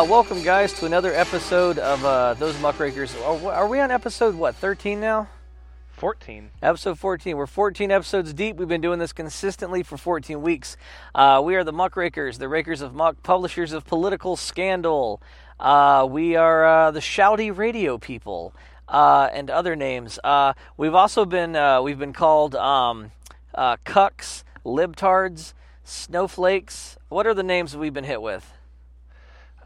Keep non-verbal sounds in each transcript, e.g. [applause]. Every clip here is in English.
Uh, welcome, guys, to another episode of uh, Those Muckrakers. Are, are we on episode, what, 13 now? 14. Episode 14. We're 14 episodes deep. We've been doing this consistently for 14 weeks. Uh, we are the Muckrakers, the rakers of muck, publishers of political scandal. Uh, we are uh, the shouty radio people uh, and other names. Uh, we've also been uh, we've been called um, uh, cucks, libtards, snowflakes. What are the names we've been hit with?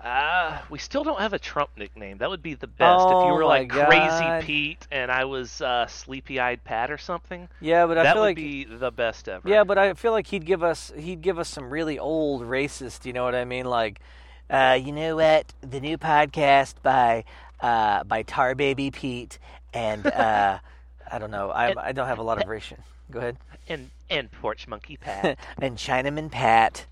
Uh, we still don't have a Trump nickname. That would be the best if Oh you were my like God. Crazy Pete and I was uh, Sleepy Eyed Pat or something. Yeah, but I that feel would like be the best ever. Yeah, but I feel like he'd give us he'd give us some really old racist. You know what I mean? Like, uh, you know what? The new podcast by uh, by Tar Baby Pete and uh, [laughs] I don't know. I I don't have a lot of ration. Go ahead. And and Porch Monkey Pat. [laughs] and Chinaman Pat.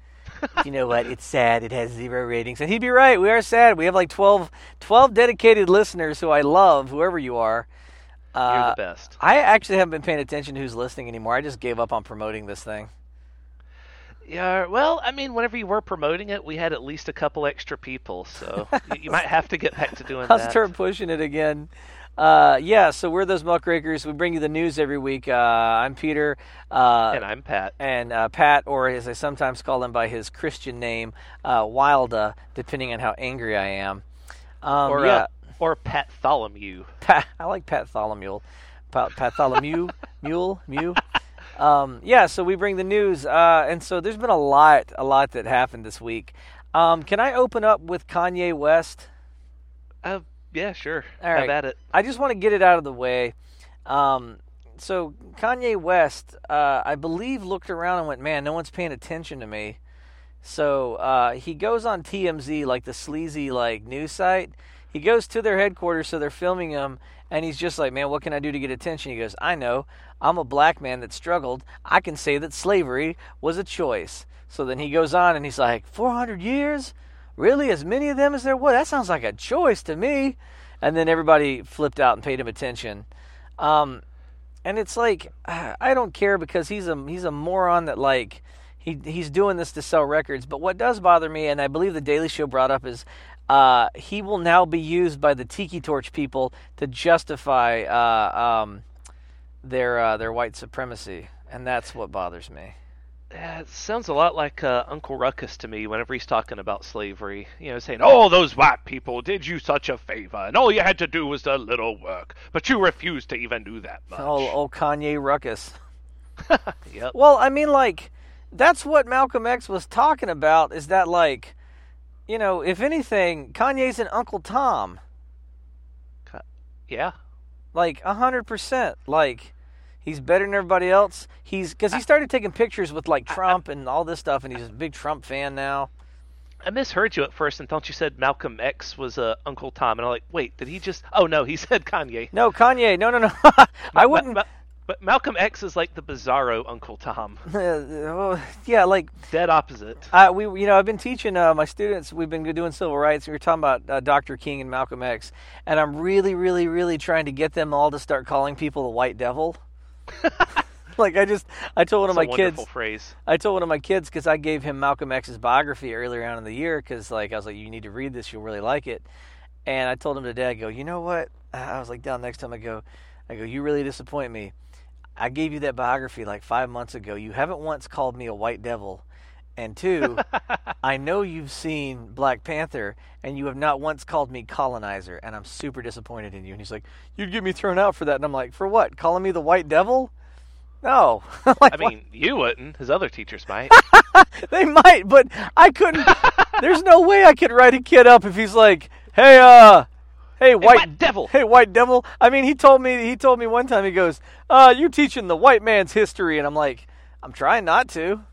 You know what? It's sad. It has zero ratings. And he'd be right. We are sad. We have like 12, 12 dedicated listeners who I love, whoever you are. You're Uh, the best. I actually haven't been paying attention to who's listening anymore. I just gave up on promoting this thing. Yeah. Well, I mean, whenever you were promoting it, we had at least a couple extra people, so [laughs] you, you might have to get back to doing I'll that. start pushing it again. Uh, yeah, so we're those muckrakers. We bring you the news every week. Uh, I'm Peter. Uh, And I'm Pat. and uh, Pat, or as I sometimes call him by his Christian name, uh, Wilda, depending on how angry I am. Um, Or yeah, uh, or Pat Tholomew. Pat, [laughs] I like Pat Tholomew. Pat, Pat Tholomew, [laughs] Mule, Mew. Um, yeah, so we bring the news, uh, and so there's been a lot, a lot that happened this week. Um, can I open up with Kanye West? Uh, yeah, sure. All Have at it. I just want to get it out of the way. Um, so Kanye West, uh, I believe, looked around and went, "Man, no one's paying attention to me." So uh, he goes on TMZ, like the sleazy like news site. He goes to their headquarters, so they're filming him, and he's just like, "Man, what can I do to get attention?" He goes, "I know. I'm a black man that struggled. I can say that slavery was a choice." So then he goes on, and he's like, "400 years." Really, as many of them as there were? That sounds like a choice to me. And then everybody flipped out and paid him attention. Um, and it's like [sighs] I don't care because he's a he's a moron that like he he's doing this to sell records. But what does bother me, and I believe the Daily Show brought up, is uh, he will now be used by the Tiki Torch people to justify uh, um, their uh, their white supremacy, and that's what bothers me. Yeah, it sounds a lot like uh, Uncle Ruckus to me whenever he's talking about slavery. You know, saying, "Oh, those white people did you such a favor, and all you had to do was a little work, but you refused to even do that much." Oh, oh Kanye Ruckus. [laughs] [laughs] yep. Well, I mean, like, that's what Malcolm X was talking about. Is that like, you know, if anything, Kanye's an Uncle Tom, Yeah. like a hundred percent. Like, he's better than everybody else. He's because he started taking pictures with like Trump and all this stuff, and he's a big Trump fan now. I misheard you at first and thought you said Malcolm X was uh, Uncle Tom, and I'm like, wait, did he just? Oh no, he [laughs] said Kanye. No, Kanye. No, no, no. [laughs] I wouldn't. Ma- but Malcolm X is like the bizarro Uncle Tom, [laughs] Uh, yeah, like dead opposite. Uh, we, you know, I've been teaching uh, my students. We've been doing civil rights. We were talking about uh, Dr. King and Malcolm X, and I'm really, really, really trying to get them all to start calling people the White Devil. [laughs] like I just, I told one of my kids, wonderful phrase. I told one of my kids because I gave him Malcolm X's biography earlier on in the year because like I was like, you need to read this, you'll really like it. And I told him today, I go, you know what? I was like down next time I go, I go, you really disappoint me. I gave you that biography like five months ago. You haven't once called me a white devil. And two, I know you've seen Black Panther, and you have not once called me colonizer, and I'm super disappointed in you. And he's like, "You'd get me thrown out for that," and I'm like, "For what? Calling me the White Devil? No. [laughs] like, I mean, you wouldn't. His other teachers might. [laughs] they might, but I couldn't. there's no way I could write a kid up if he's like, "Hey, uh, hey, white, white devil." hey, white devil." I mean, he told me. He told me one time. He goes, "Uh, you're teaching the white man's history," and I'm like, "I'm trying not to."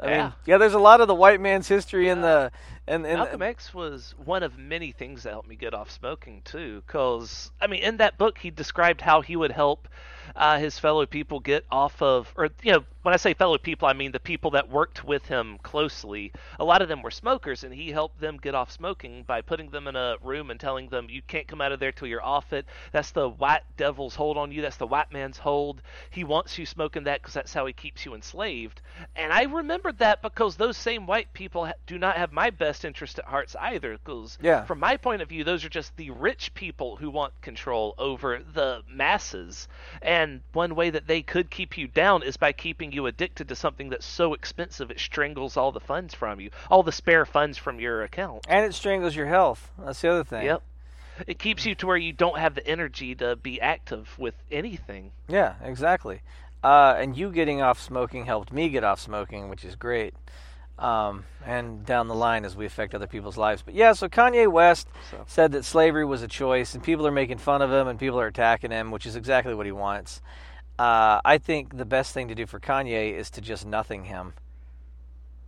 I Yeah. mean, yeah, there's a lot of the white man's history in the and and Malcolm X was one of many things that helped me get off smoking too. Cause I mean, in that book, he described how he would help uh, his fellow people get off of, or you know, when I say fellow people, I mean the people that worked with him closely. A lot of them were smokers, and he helped them get off smoking by putting them in a room and telling them, "You can't come out of there till you're off it. That's the white devil's hold on you. That's the white man's hold. He wants you smoking that because that's how he keeps you enslaved." And I remembered that because those same white people do not have my best interest at heart either. Because Yeah. from my point of view, those are just the rich people who want control over the masses. And one way that they could keep you down is by keeping you addicted to something that's so expensive it strangles all the funds from you, all the spare funds from your account. And it strangles your health. That's the other thing. Yep. It keeps you to where you don't have the energy to be active with anything. Yeah, exactly. Uh, and you getting off smoking helped me get off smoking, which is great. Um, and down the line as we affect other people's lives. But yeah, so Kanye West So- said that slavery was a choice, and people are making fun of him and people are attacking him, which is exactly what he wants. Uh, I think the best thing to do for Kanye is to just nothing him.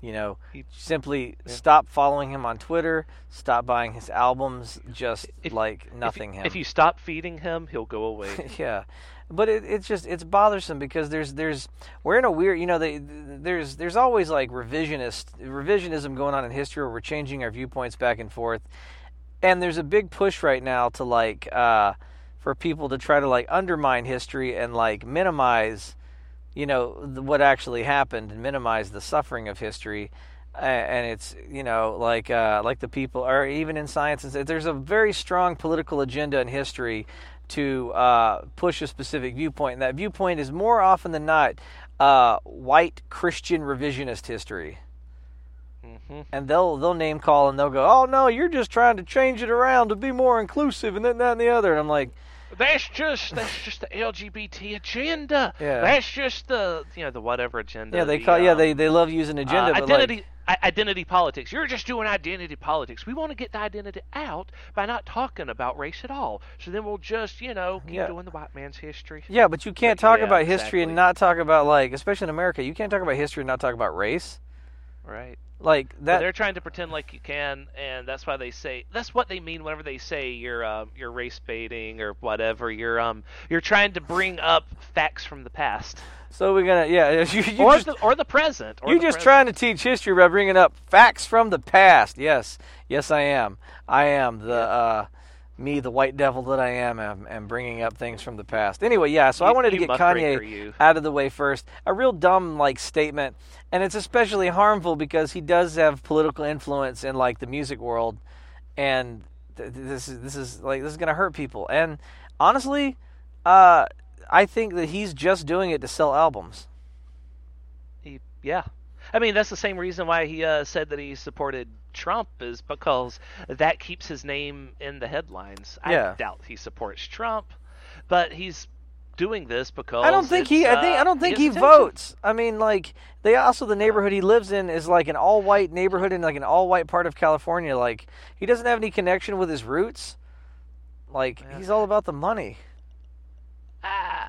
You know, He- simply stop following him on Twitter, stop buying his albums, just If- like nothing you, him. If you stop feeding him, he'll go away. [laughs] yeah, but it, it's just it's bothersome because there's there's we're in a weird you know they, there's there's always like revisionist revisionism going on in history where we're changing our viewpoints back and forth, and there's a big push right now to like uh, for people to try to like undermine history and like minimize you know what actually happened and minimize the suffering of history. And it's you know like uh, like the people or even in science there's a very strong political agenda in history to uh, push a specific viewpoint and that viewpoint is more often than not uh, white Christian revisionist history hmm and they'll they'll name call and they'll go oh no you're just trying to change it around to be more inclusive and then that and the other and I'm like That's just that's just the LGBT agenda. Yeah. That's just the you know the whatever agenda. yeah they the, call yeah um, they they love using uh, agenda but identity like identity politics. You're just doing identity politics. We want to get the identity out by not talking about race at all. So then we'll just you know keep Yeah. doing the white man's history. Yeah, but you can't But talk yeah, about history and not talk about like, especially in America, you can't talk about history and not talk about race. Right. Like But that. they're trying to pretend like you can, and that's why they say that's what they mean whenever they say you're um, you're race baiting or whatever. You're um you're trying to bring up facts from the past So we're gonna, yeah, you, you or just, the or the present. Or you're the just present. trying to teach history by bringing up facts from the past. Yes, yes, I am. I am the uh, me, the white devil that I am, am, am bringing up things from the past. Anyway, yeah. So I wanted to get Kanye out of the way first. A real dumb like statement, and it's especially harmful because he does have political influence in like the music world, and th- this is this is like this is gonna hurt people. And honestly, uh, I think that he's just doing it to sell albums. He, yeah. I mean, that's the same reason why he uh, said that he supported Trump is because that keeps his name in the headlines. Yeah. I doubt he supports Trump, but he's doing this because I don't think he. I think. I uh, don't think he attention. votes. I mean, like they also the neighborhood he lives in is like an all white neighborhood in like an all white part of California. Like he doesn't have any connection with his roots. Like Yeah. he's all about the money. Uh,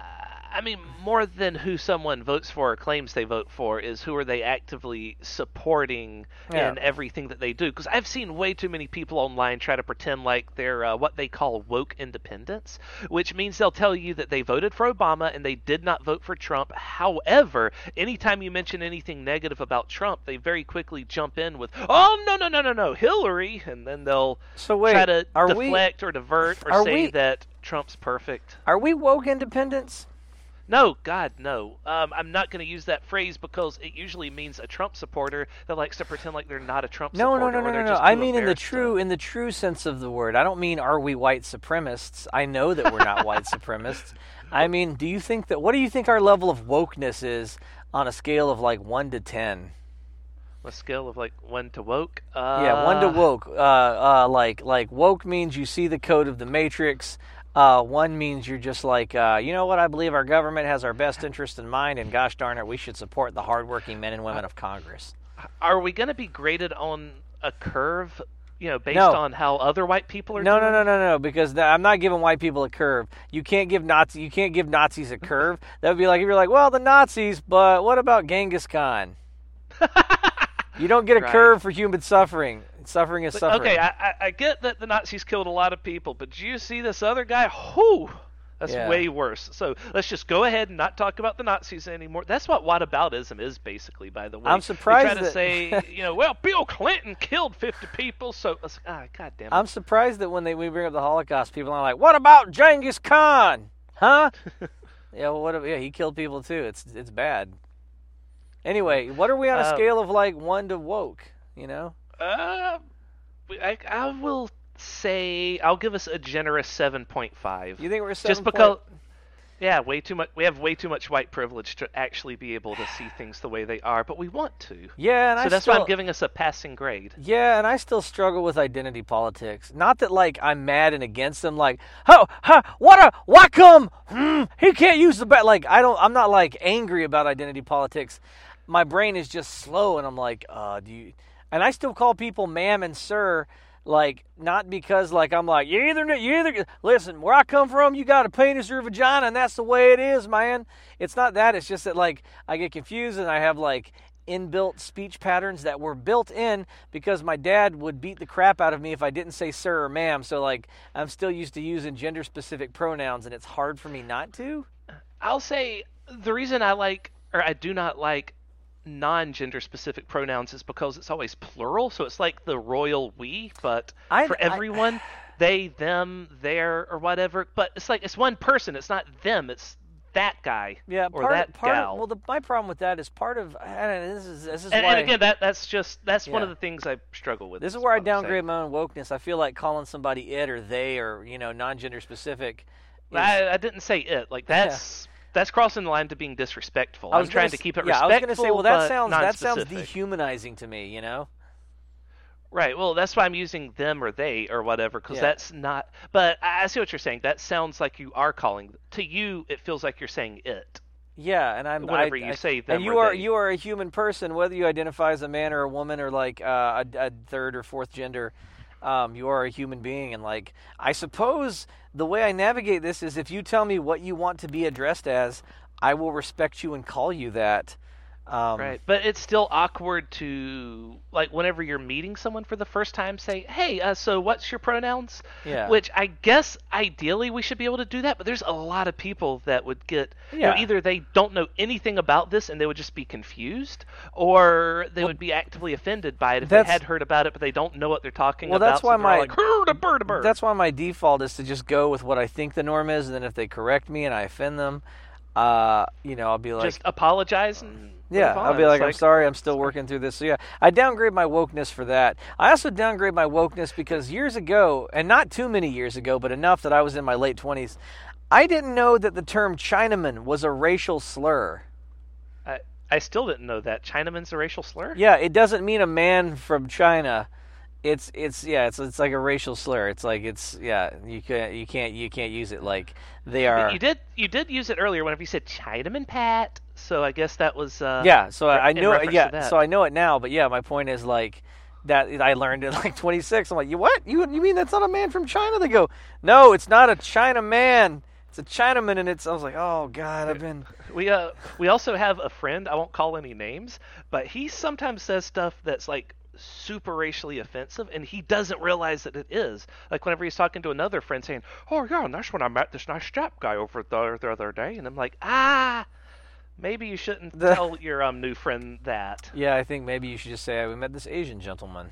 I mean, more than who someone votes for or claims they vote for is who are they actively supporting Yeah. in everything that they do. Because I've seen way too many people online try to pretend like they're uh, what they call woke independents, which means they'll tell you that they voted for Obama and they did not vote for Trump. However, anytime you mention anything negative about Trump, they very quickly jump in with, "Oh no, no, no, no, no, Hillary," and then they'll So wait, try to are we deflect or divert or say we- that Trump's perfect. are we woke independents? No, God, no. Um, I'm not going to use that phrase because it usually means a Trump supporter that likes to pretend like they're not a Trump No, no, supporter. no, or no, no, no. I mean in the true in the true sense of the word. I don't mean are we white supremacists. I know that we're not white supremacists. [laughs] I mean, do you think that what do you think our level of wokeness is on a scale of like 1 to 10? a scale of like one to woke. Uh, Yeah, one to woke. Uh, uh, like like woke means you see the code of the matrix. Uh, one means you're just like, uh, you know what? I believe our government has our best interest in mind, and gosh darn it, we should support the hardworking men and women of Congress. Are we going to be graded on a curve? You know, based No. on how other white people are. No, doing? no, no, no, no. Because th- I'm not giving white people a curve. You can't give Nazi. You can't give Nazis a [laughs] curve. That would be like if you're like, well, the Nazis, but what about Genghis Khan? [laughs] You don't get a Right. curve for human suffering. Suffering is But, suffering. Okay, I, I, get that the Nazis killed a lot of people, but do you see this other guy? Whew, that's Yeah. way worse. So let's just go ahead and not talk about the Nazis anymore. That's what whataboutism is, basically. By the way, I'm surprised They try to say, [laughs] you know, well, Bill Clinton killed 50 people, so it's- ah, God damn it. I'm surprised that when they we bring up the Holocaust, people are like, "What about Genghis Khan? Huh? [laughs] yeah, well, what? Yeah, he killed people too. It's it's bad. Anyway, what are we on a Uh, scale of like one to woke? You know? Uh, I, I will say I'll give us a generous seven point five. You think we're seven just because? Yeah, way too much. We have way too much white privilege to actually be able to see things the way they are, but we want to. Yeah, and so I that's still, why I'm giving us a passing grade. Yeah, and I still struggle with identity politics. Not that like I'm mad and against them. Like, oh, huh, what a why come? Hmm, he can't use the bat. Like, I don't. I'm not like angry about identity politics. My brain is just slow, and I'm like, uh, do you? And I still call people ma'am and sir like not because like I'm like you either you either listen where I come from you got a penis or a vagina and that's the way it is man. It's not that it's just that like I get confused and I have like inbuilt speech patterns that were built in because my dad would beat the crap out of me if I didn't say sir or ma'am. So like I'm still used to using gender specific pronouns and it's hard for me not to. I'll say the reason I like or I do not like non-gender specific pronouns is because it's always plural so it's like the royal we but I- for I- everyone [sighs] they them their or whatever but it's like it's one person it's not them it's that guy yeah or part, that part gal Of, well the, my problem with that is part of I don't know, this is this is and, why and again that that's just that's one of the things I struggle with This is where I what I'm saying. downgrade my own wokeness. I feel like calling somebody it or they or you know non-gender specific. is- I, I didn't say it like [laughs] that's that's crossing the line to being disrespectful I I'm trying gonna keep it yeah, respectful I was gonna say, well, that sounds that sounds dehumanizing to me. You know. Right. Well, that's why I'm using them or they or whatever because Yeah. that's not. But I see what you're saying. That sounds like you are calling to you. It feels like you're saying it. Yeah, and I'm Whenever I, you I- say them and you are they. you are a human person, whether you identify as a man or a woman or like uh, a, a third or fourth gender. Um, you are a human being, and like I suppose the way I navigate this is if you tell me what you want to be addressed as, I will respect you and call you that. Um, Right. But it's still awkward to like whenever you're meeting someone for the first time, say, "Hey, uh, so what's your pronouns?" Yeah. Which I guess ideally we should be able to do that, but there's a lot of people that would get. You know, Yeah. either they don't know anything about this and they would just be confused, or they would be actively offended by it if they had heard about it but they don't know what they're talking Well, about. that's so why my- like, "Hurr, da burr, da burr." That's why my default is to just go with what I think the norm is, and then if they correct me and I offend them, uh, you know, I'll be like, just apologize and yeah, I'll be It's like, I'm sorry, I'm still working through this. So yeah, I downgrade my wokeness for that. I also downgrade my wokeness because years ago, and not too many years ago, but enough that I was in my late 20s, I didn't know that the term Chinaman was a racial slur. I, I still didn't know that Chinaman's a racial slur. Yeah, it doesn't mean a man from China. It's it's yeah, it's it's like a racial slur. It's like it's yeah, you can't you can't you can't use it like they are. You did you did use it earlier whenever you said Chinaman Pat. So I guess that was uh, yeah, so I, I in know yeah, so I know it now. But yeah, my point is like that I learned at [laughs] like 26. I'm like, you what? You you mean that's not a man from China? They go, no, it's not a China man. It's a Chinaman, and it's. I was like, oh god, I've been. [laughs] We uh we also have a friend. I won't call any names, but he sometimes says stuff that's like super racially offensive, and he doesn't realize that it is. Like whenever he's talking to another friend, saying, "Oh yeah, and that's when I met this nice Jap guy over there the other day," and I'm like, ah. Maybe you shouldn't The- tell your um new friend that. [laughs] Yeah, I think maybe you should just say we met this Asian gentleman.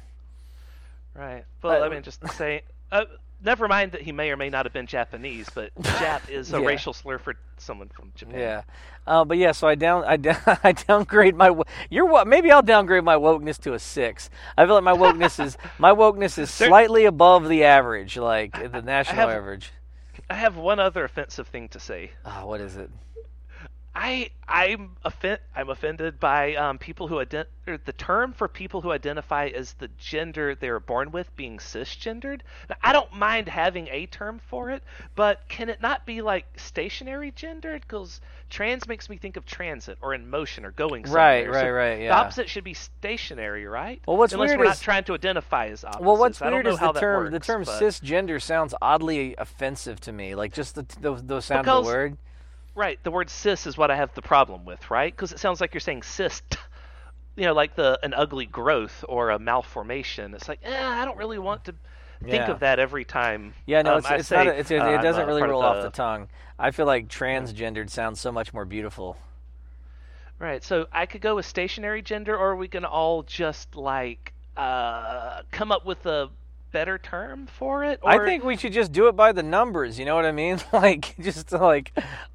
Right. Well, I Uh, mean, just say. Uh, never mind that he may or may not have been Japanese, but [laughs] Jap is a Yeah. racial slur for someone from Japan. Yeah, uh, but yeah. So I down I, down, [laughs] I downgrade my. You're what? Maybe I'll downgrade my wokeness to a six. I feel like my wokeness is my wokeness is There- slightly above the average, like the national have- average. I have one other offensive thing to say. Ah, what is it? I I'm offend I'm offended by um, people who ident- or the term for people who identify as the gender they were born with being cisgendered. Now, I don't mind having a term for it, but can it not be like stationary gendered? Because trans makes me think of transit or in motion or going somewhere. Right, right, So right, The opposite should be stationary, right? Well, what's Unless weird we're is- not trying to identify as opposites. Well, what's weird is the term the term but- cisgender sounds oddly offensive to me. Like just the the, the sound of the word. Right, the word cis is what I have the problem with, right? Because it sounds like you're saying cyst, you know, like the an ugly growth or a malformation. It's like, eh, I don't really want to think Yeah. of that every time. Yeah, no, um, it's, it's say, not. A, it's, it, uh, it doesn't really part of roll off the tongue. I feel like transgendered sounds so much more beautiful. Right, so I could go with stationary gender, or are we can all just like uh, come up with a better term for it. Or, I think we should just do it by the numbers. You know what I mean? [laughs] Like just like,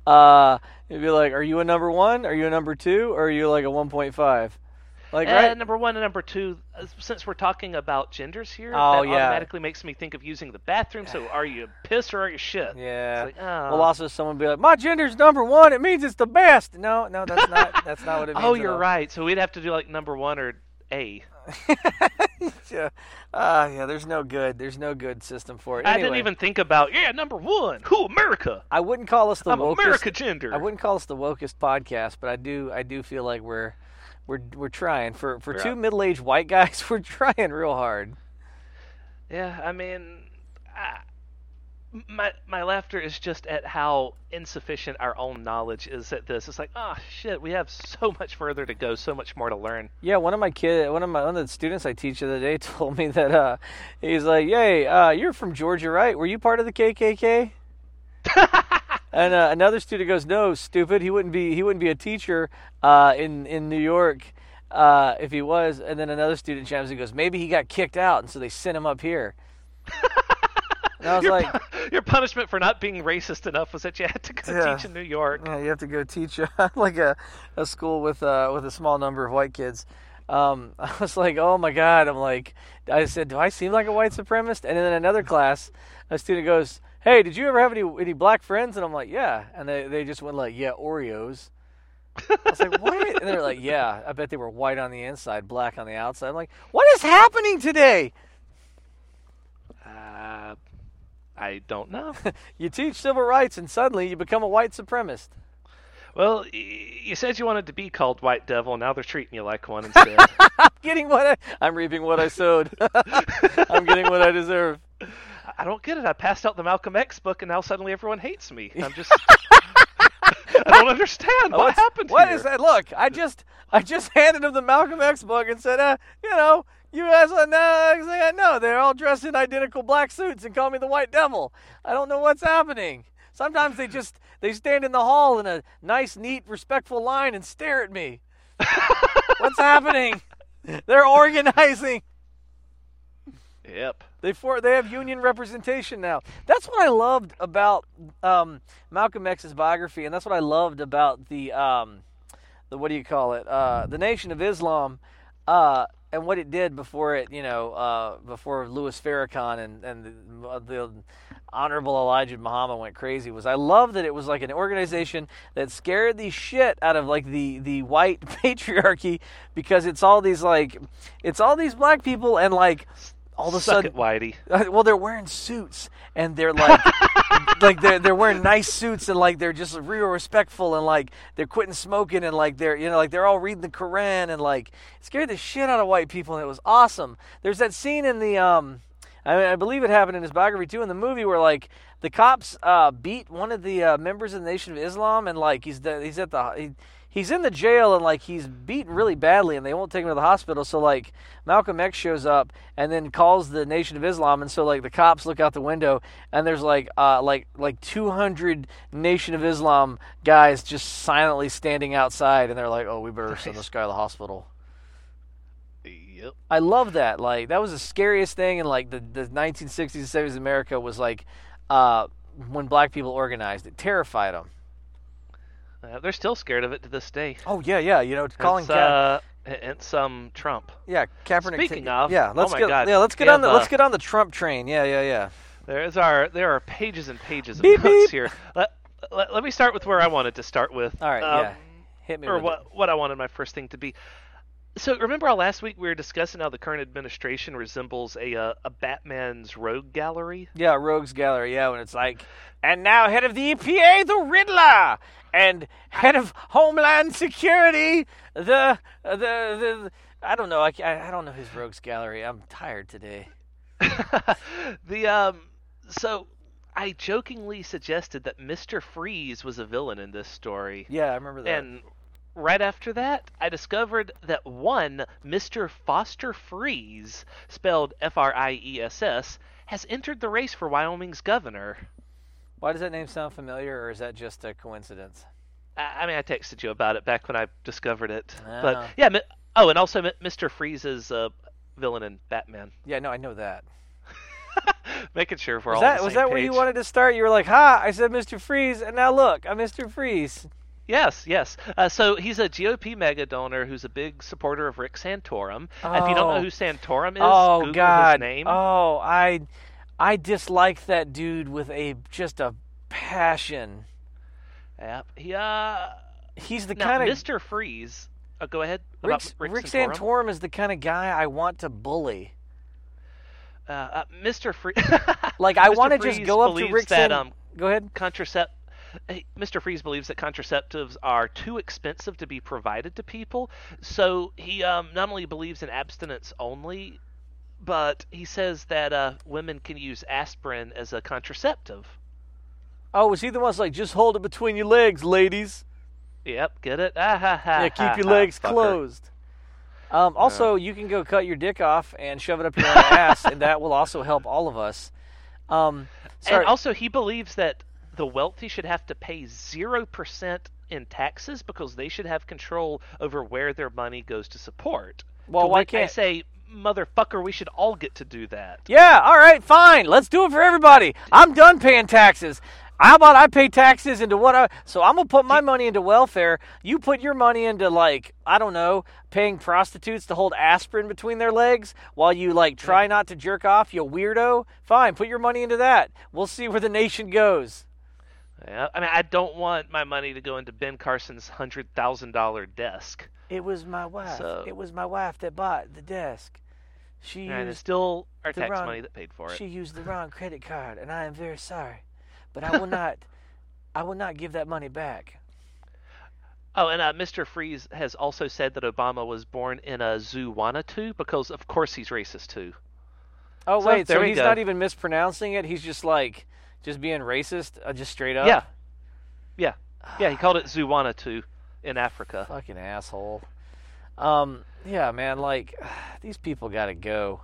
uh, it'd be like, are you a number one? Are you a number two? Or are you like a one point five? Like Uh, right? number one and number two, uh, since we're talking about genders here, Oh, that yeah. automatically makes me think of using the bathroom. So, are you pissed or are you shit? Yeah. It's like, oh. Well, also someone be like, "My gender's number one. It means it's the best." No, no, that's not. that's not what it [laughs] means. oh, you're right. So we'd have to do like number one or A. [laughs] yeah. Uh, yeah. There's no good. There's no good system for it. I didn't even think about yeah, number one. Who America? I wouldn't call us the I'm wokest. America gender. I wouldn't call us the wokest podcast, but I do. I do feel like we're we're we're trying for for Yeah. two middle-aged white guys. [laughs] We're trying real hard. Yeah, I mean, I, my my laughter is just at how insufficient our own knowledge is at this. It's like, oh shit, we have so much further to go, so much more to learn. Yeah, one of my kid, one of my one of the students I teach the other day [laughs] told me that uh, he's like, "Yay, uh, you're from Georgia, right? Were you part of the KKK?" [laughs] and uh, another student goes, "No, stupid. He wouldn't be. He wouldn't be a teacher uh, in in New York uh, if he was." And then another student chimes in and goes, "Maybe he got kicked out, and so they sent him up here." [laughs] and I was your, like, your punishment for not being racist enough was that you had to go Yeah. teach in New York. Yeah, you have to go teach uh, [laughs] like a, a school with uh, with a small number of white kids. Um, [laughs] I was like, oh my god! I'm like, I said, do I seem like a white supremacist? And then in another class, a student goes, hey, did you ever have any any black friends? And I'm like, yeah. And they they just went like, yeah, Oreos. I was like, what? And they're like, yeah. I bet they were white on the inside, black on the outside. I'm like, what is happening today? Uh, I don't know. [laughs] You teach civil rights, and suddenly you become a white supremacist. well, you said you wanted to be called White Devil. Now they're treating you like one instead. [laughs] Getting what I, I'm reaping what I sowed. [laughs] I'm getting what I deserve. I don't get it. I passed out the Malcolm X book, and now suddenly everyone hates me. I'm just. I don't understand. What What's- happened What here? is that? Look, I just I just handed him the Malcolm X book and said, uh, you know, you guys are no, like, no, they're all dressed in identical black suits and call me the White Devil. I don't know what's happening. Sometimes they just they stand in the hall in a nice, neat, respectful line and stare at me. what's happening? [laughs] They're organizing. Yep. They for they have union representation now. That's what I loved about um, Malcolm X's biography, and that's what I loved about the um, the what do you call it? Uh, the Nation of Islam, uh, and what it did before it, you know, uh, before Louis Farrakhan and and the, the Honorable Elijah Muhammad went crazy. Was I love that it was like an organization that scared the shit out of like the the white [laughs] patriarchy because it's all these like it's all these black people and like all of a Suck sudden it, Whitey. [laughs] uh, well, they're wearing suits and they're like, [laughs] like they're they're wearing nice suits and like they're just real respectful and like they're quitting smoking and like they're you know like they're all reading the Quran and like scared the shit out of white people and it was awesome. There's that scene in the um, I, mean, I believe it happened in his biography too in the movie where like the cops uh beat one of the uh, members of the Nation of Islam and like he's the, he's at the he, he's in the jail and like he's beaten really badly and they won't take him to the hospital so like malcolm x shows up and then calls the nation of islam and so like the cops look out the window and there's like uh like like 200 nation of islam guys just silently standing outside and they're like oh we better send this guy to the hospital Yep. I love that. Like that was the scariest thing in like the, the 1960s and 70s America was like uh, when black people organized. It terrified them. Uh, they're still scared of it to this day. Oh yeah, yeah. You know, calling It's, Ka- uh, and some Trump. yeah Kaepernick. speaking ta- of- yeah, oh let's my get God, yeah let's get on the let's get on the Trump train. Yeah, yeah, yeah. There is our there are pages and pages of Beep, notes beep. here. Let, let, let me start with where I wanted to start with. All right, Um, yeah. Hit me Or with it. what what I wanted my first thing to be. So remember how last week we were discussing how the current administration resembles a uh, a Batman's rogue gallery? Yeah, Rogues Gallery. Yeah, when it's like, and now head of the EPA, the Riddler, and head of Homeland Security, the the the. I don't know. I, I I don't know his Rogues Gallery. I'm tired today. [laughs] the um so I jokingly suggested that Mr. Freeze was a villain in this story. Yeah, I remember that. And right after that, I discovered that one Mr. Foster Friess, spelled F R I E S S, has entered the race for Wyoming's governor. Why does that name sound familiar, or is that just a coincidence? I, I mean, I texted you about it back when I discovered it. Ah. But yeah, oh, and also Mr. Freeze is a villain in Batman. Yeah, no, I know that. [laughs] Making sure we're Was all that was that where you wanted to start? You were like, "Ha!" I said, "Mr. Freeze," and now look, I'm Mr. Freeze. Yes, yes. Uh, so he's a GOP mega donor who's a big supporter of Rick Santorum. If you don't know Oh. who Santorum is, oh Google God! his name. Oh, I, I dislike that dude with a just a passion. Yep. He, uh, He's the kind of Mr. Freeze. Uh, go ahead. Rick, Rick, Rick Santorum. Santorum is the kind of guy I want to bully. Uh, uh, Mr. Freeze. Like I [laughs] want to just go up to Rick that, San- um, Go ahead. contracept Mr. Freeze believes that contraceptives are too expensive to be provided to people, so he um, not only believes in abstinence only, but he says that uh, women can use aspirin as a contraceptive. Oh, was he the one that's like, just hold it between your legs, ladies? Yep, get it? Ah, ha, ha, Yeah, ha, keep your legs fucker. closed. Um, also, you can go cut your dick off and shove it up your own ass, and that will also help all of us. Um, sorry. And also, he believes that the wealthy should have to pay zero percent in taxes because they should have control over where their money goes to support. Well, To why can't- I say, motherfucker? We should all get to do that. yeah, all right, fine. Let's do it for everybody. I'm done paying taxes. How about I pay taxes into what I so I'm gonna put my money into welfare. You put your money into like I don't know, paying prostitutes to hold aspirin between their legs while you like try not to jerk off, you weirdo. Fine, put your money into that. We'll see where the nation goes. Yeah, I mean, I don't want my money to go into Ben Carson's hundred thousand dollar desk, It was my wife. So- It was my wife that bought the desk. She and it's still our tax wrong- money that paid for it. she used the wrong credit card, and I am very sorry. But I will [laughs] not I will not give that money back. Oh, and uh, Mr. Freeze has also said that Obama was born in a Zoowanatu because, of course, he's racist too. Oh So, wait, so he's go. not even mispronouncing it. He's just like just being racist, uh, just straight up. Yeah, yeah, yeah. He [sighs] called it Zuwana too in Africa. Fucking asshole. Um, yeah, man, like [sighs] these people got to go.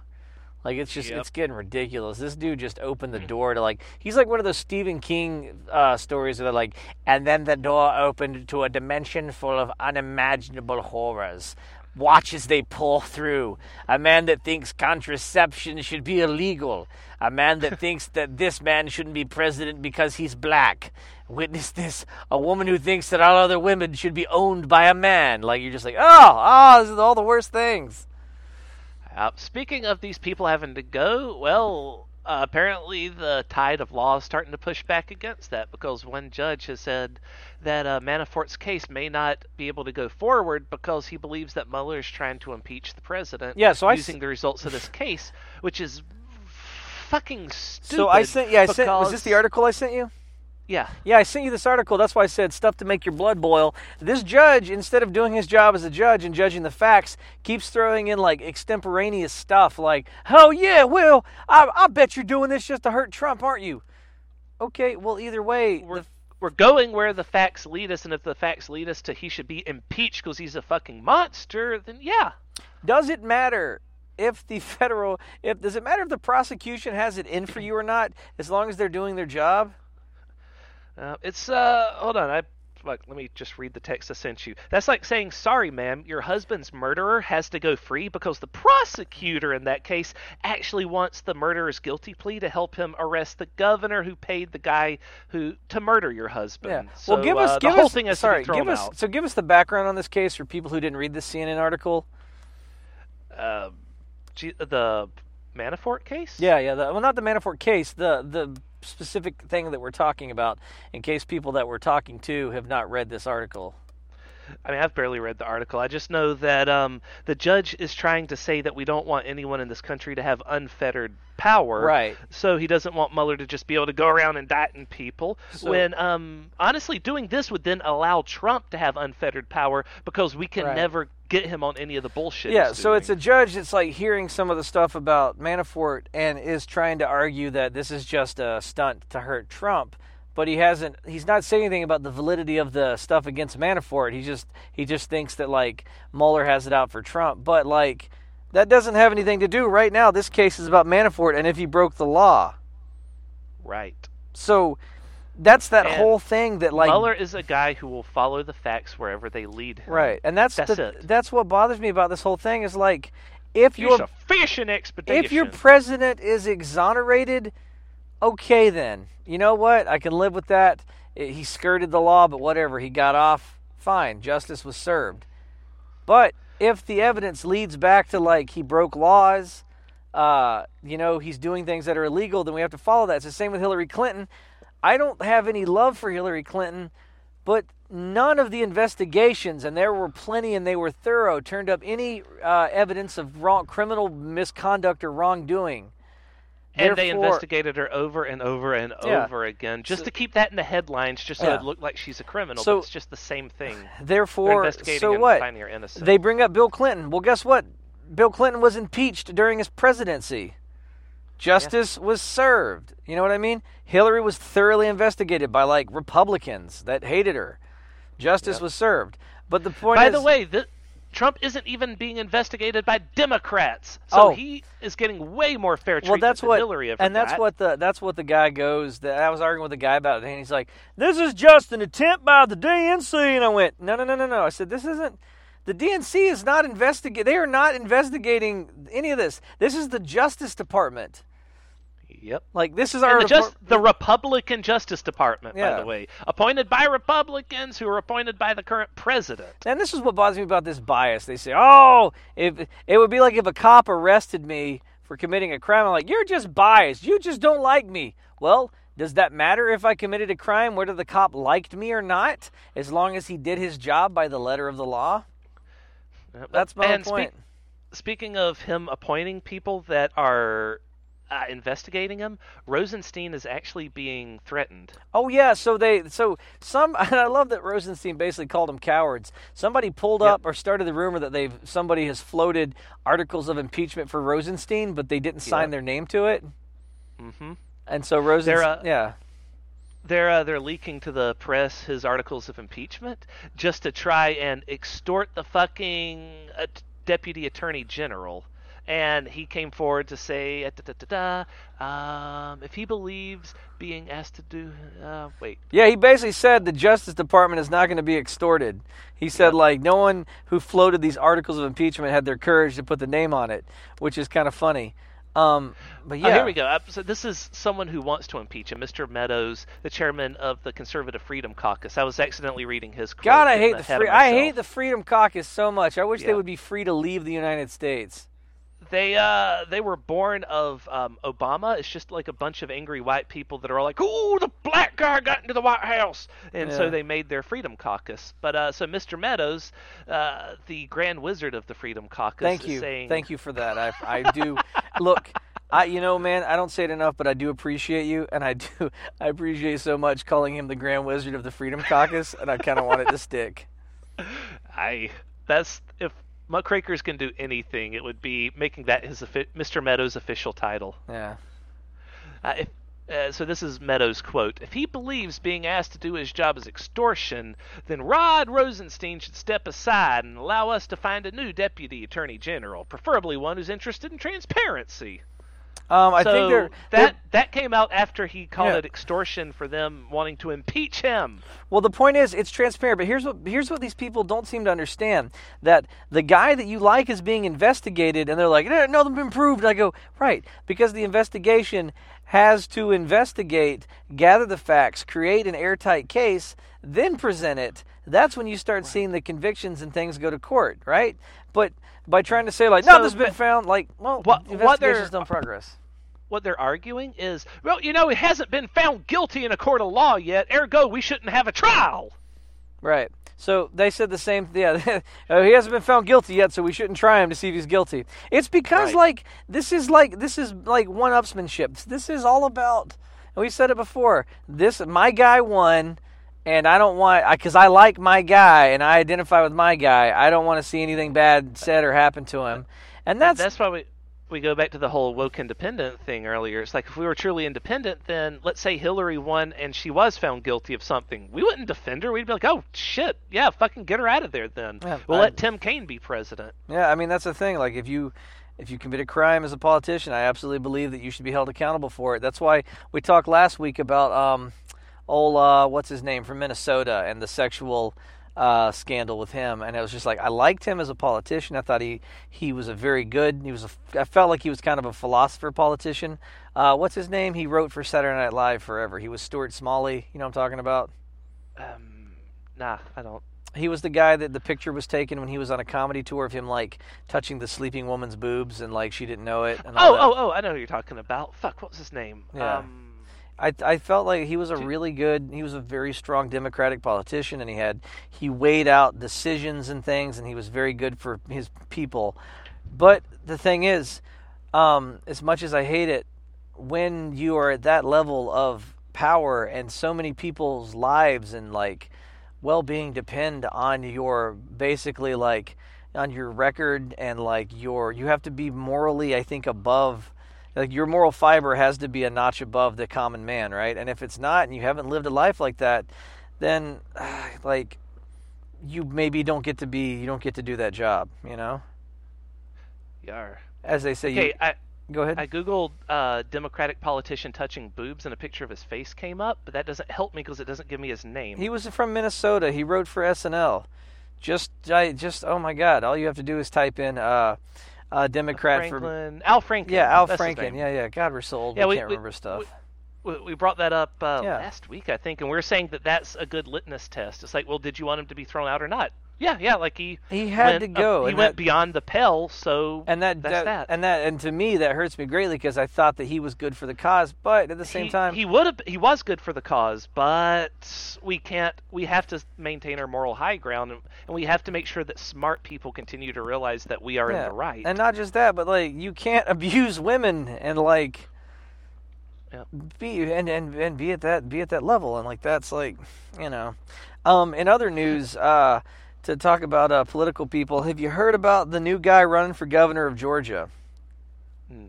Like it's just Yep. it's getting ridiculous. This dude just opened the door to like he's like one of those Stephen King uh, stories where they're like, and then the door opened to a dimension full of unimaginable horrors. Watch as they pull through. A man that thinks contraception should be illegal. A man that [laughs] thinks that this man shouldn't be president because he's black. Witness this. A woman who thinks that all other women should be owned by a man. Like you're just like, oh, oh, this is all the worst things. Uh, speaking of these people having to go, well, uh, apparently the tide of law is starting to push back against that because one judge has said that uh, Manafort's case may not be able to go forward because he believes that Mueller is trying to impeach the president Yeah, so I s- using the results of this case, which is fucking stupid. So I sent, yeah, I sent. Was this the article I sent you? Yeah. Yeah, I sent you this article. That's why I said stuff to make your blood boil. This judge, instead of doing his job as a judge and judging the facts, keeps throwing in like extemporaneous stuff like, oh, yeah, well, I, I bet you're doing this just to hurt Trump, aren't you? Okay, well, either way, We're, the, we're going where the facts lead us, and if the facts lead us to he should be impeached because he's a fucking monster, then yeah. does it matter if the [laughs] federal, if does it matter if the prosecution has it in for you or not, as long as they're doing their job? Uh, it's uh, hold on, I like let me just read the text I sent you. That's like saying, "Sorry, ma'am, your husband's murderer has to go free because the prosecutor in that case actually wants the murderer's guilty plea to help him arrest the governor who paid the guy who to murder your husband." Yeah. So, well, give us, uh, give whole us, thing has sorry, to be thrown give us, out. so give us the background on this case for people who didn't read the CNN article. Uh, the Manafort case. Yeah, yeah. The, well, not the Manafort case. The the specific thing that we're talking about. In case people that we're talking to have not read this article. I mean, I've barely read the article. I just know that um, the judge is trying to say that we don't want anyone in this country to have unfettered power. Right. So he doesn't want Mueller to just be able to go around indicting people. So- when, um, honestly, doing this would then allow Trump to have unfettered power because we can Right. never get him on any of the bullshit. Yeah. So it's a judge that's like hearing some of the stuff about Manafort and is trying to argue that this is just a stunt to hurt Trump. But he hasn't. He's not saying anything about the validity of the stuff against Manafort. He just he just thinks that like Mueller has it out for Trump. But like that doesn't have anything to do right now. This case is about Manafort and if he broke the law. right. So that's that And whole thing that like Mueller is a guy who will follow the facts wherever they lead him. right, and that's That's the, it. that's what bothers me about this whole thing is like if your a fishing expedition. if your president is exonerated, okay then. You know what? I can live with that. he skirted the law, but whatever. He got off. Fine. Justice was served. But if the evidence leads back to like he broke laws, uh, you know, he's doing things that are illegal, then we have to follow that. It's the same with Hillary Clinton. I don't have any love for Hillary Clinton, but none of the investigations, and there were plenty and they were thorough, turned up any uh, evidence of wrong criminal misconduct or wrongdoing. And they investigated her over and over and Yeah. over again, just So- to keep that in the headlines, just so Yeah. it looked like she's a criminal. So- but it's just the same thing. [sighs] Therefore, investigating so what? finding her innocent. They bring up Bill Clinton. Well, guess what? Bill Clinton was impeached during his presidency. Justice was served. You know what I mean? Hillary was thoroughly investigated by like Republicans that hated her. Justice Yep. was served. But the point By is, the way, th- Trump isn't even being investigated by Democrats, so Oh. he is getting way more fair treatment well, that's than what, Hillary and that's got. what the that's what the guy goes. That I was arguing with the guy about it, and he's like, "This is just an attempt by the DNC," and I went, "No, no, no, no, no." I said, "This isn't." The DNC is not investigate. They are not investigating any of this. This is the Justice Department. Yep. Like this is our the, just, the Republican Justice Department, by the way, appointed by Republicans who are appointed by the current president. And this is what bothers me about this bias. They say, "Oh, if it would be like if a cop arrested me for committing a crime." I'm like, "You're just biased. You just don't like me." Well, does that matter if I committed a crime whether the cop liked me or not, as long as he did his job by the letter of the law? That's my point. speaking of him appointing people that are uh, investigating him, Rosenstein is actually being threatened. Oh yeah, so they so some [laughs] and I love that Rosenstein basically called them cowards. Somebody pulled Yep. up or started the rumor that they've somebody has floated articles of impeachment for Rosenstein, but they didn't sign Yep. their name to it. Mm-hmm. And so Rosenstein, uh, yeah. They're uh, they're leaking to the press his articles of impeachment just to try and extort the fucking uh, deputy attorney general. And he came forward to say, uh, da, da, da, da, um, if he believes being asked to do, uh, wait, Yeah, he basically said the Justice Department is not going to be extorted. He said, Yep. like, no one who floated these articles of impeachment had their courage to put the name on it, which is kind of funny. Um, but yeah, Oh, here we go. Uh, So this is someone who wants to impeach him, Mr. Meadows, the chairman of the Conservative Freedom Caucus. I was accidentally reading his. God, I hate the free. I hate the Freedom Caucus so much. I wish they would be free to leave the United States. They uh they were born of um, Obama. It's just like a bunch of angry white people that are all like, "Ooh, the black guy got into the White House," and Yeah. so they made their Freedom Caucus. But uh, so Mr. Meadows, uh, the Grand Wizard of the Freedom Caucus, Thank is you, saying, thank you for that. I I do look. I you know man, I don't say it enough, but I do appreciate you, and I do [laughs] I appreciate so much calling him the Grand Wizard of the Freedom Caucus, and I kind of want it to stick. [laughs] I that's if Muckrakers can do anything, it would be making that his Mr. Meadows' official title. Yeah. Uh, if, uh, so this is Meadows' quote. If he believes being asked to do his job is extortion, then Rod Rosenstein should step aside and allow us to find a new deputy attorney general, preferably one who's interested in transparency. Um, I so think they're that they're- that came out after he called Yeah. it extortion for them wanting to impeach him. Well, the point is, it's transparent. But here's what here's what these people don't seem to understand: that the guy that you like is being investigated, and they're like, "Eh, "No, they've been proved." And I go, "Right," because the investigation has to investigate, gather the facts, create an airtight case, then present it. That's when you start seeing the convictions and things go to court, right? But by trying to say like, "No, So, this has been found," like, well, What- the what they're- investigation's done progress. What they're arguing is, well, you know, he hasn't been found guilty in a court of law yet, ergo we shouldn't have a trial. Right. So they said the same. Yeah, [laughs] uh, he hasn't been found guilty yet, so we shouldn't try him to see if he's guilty. It's because Right. like this is like this is like one-upsmanship. This is all about. And we said it before. This my guy won, and I don't want because I like my guy and I identify with my guy. I don't want to see anything bad said or happen to him. And that's, That's why we we go back to the whole woke independent thing earlier. It's like if we were truly independent, then let's say Hillary won and she was found guilty of something, we wouldn't defend her. We'd be like, oh shit, yeah, fucking get her out of there. Then Yeah, we'll I- let Tim Kaine be president. Yeah, I mean that's the thing. Like if you if you commit a crime as a politician, I absolutely believe that you should be held accountable for it. That's why we talked last week about um old uh what's his name from Minnesota and the sexual uh, scandal with him, and it was just like I liked him as a politician. I thought he he was a very good. He was a, I felt like he was kind of a philosopher politician. Uh, what's his name? He wrote for Saturday Night Live forever. He was Stuart Smalley. You know what I'm talking about? Um, nah, I don't. He was the guy that the picture was taken when he was on a comedy tour of him like touching the sleeping woman's boobs and like she didn't know it. And all Oh, that. oh, oh! I know who you're talking about. Fuck, what's his name? Yeah. Um, I I felt like he was a really good. He was a very strong Democratic politician, and he had he weighed out decisions and things, and he was very good for his people. But the thing is, um, as much as I hate it, when you are at that level of power and so many people's lives and like well-being depend on your basically like on your record and like your you have to be morally I think above like your moral fiber has to be a notch above the common man, right? And if it's not and you haven't lived a life like that, then [sighs] like you maybe don't get to be you don't get to do that job, you know? Yar. As they say Okay, you I go ahead. I googled uh, Democratic politician touching boobs, and a picture of his face came up, but that doesn't help me because it doesn't give me his name. He was from Minnesota. He wrote for SNL. Just, I just, oh my God! All you have to do is type in uh, uh, Democrat for Franklin, Al Franken. yeah, Al That's Franken. Yeah, yeah. God, we're so old. Yeah, we, we- can't we- remember stuff. We, we brought that up uh, Yeah. last week, I think, and we were saying that that's a good litmus test. It's like, well, did you want him to be thrown out or not? Yeah, yeah. Like he he had went to go. he and went that- beyond the pale, so and that, that's that. and that and to me that hurts me greatly because I thought that he was good for the cause, but at the same he, time, he would have he was good for the cause, but we can't. We have to maintain our moral high ground, and, and we have to make sure that smart people continue to realize that we are in the right. And not just that, but like you can't [laughs] abuse women and like Yeah. be and, and and be at that be at that level and like that's like you know. Um, in other news, uh, to talk about uh, political people, have you heard about the new guy running for governor of Georgia? Hmm.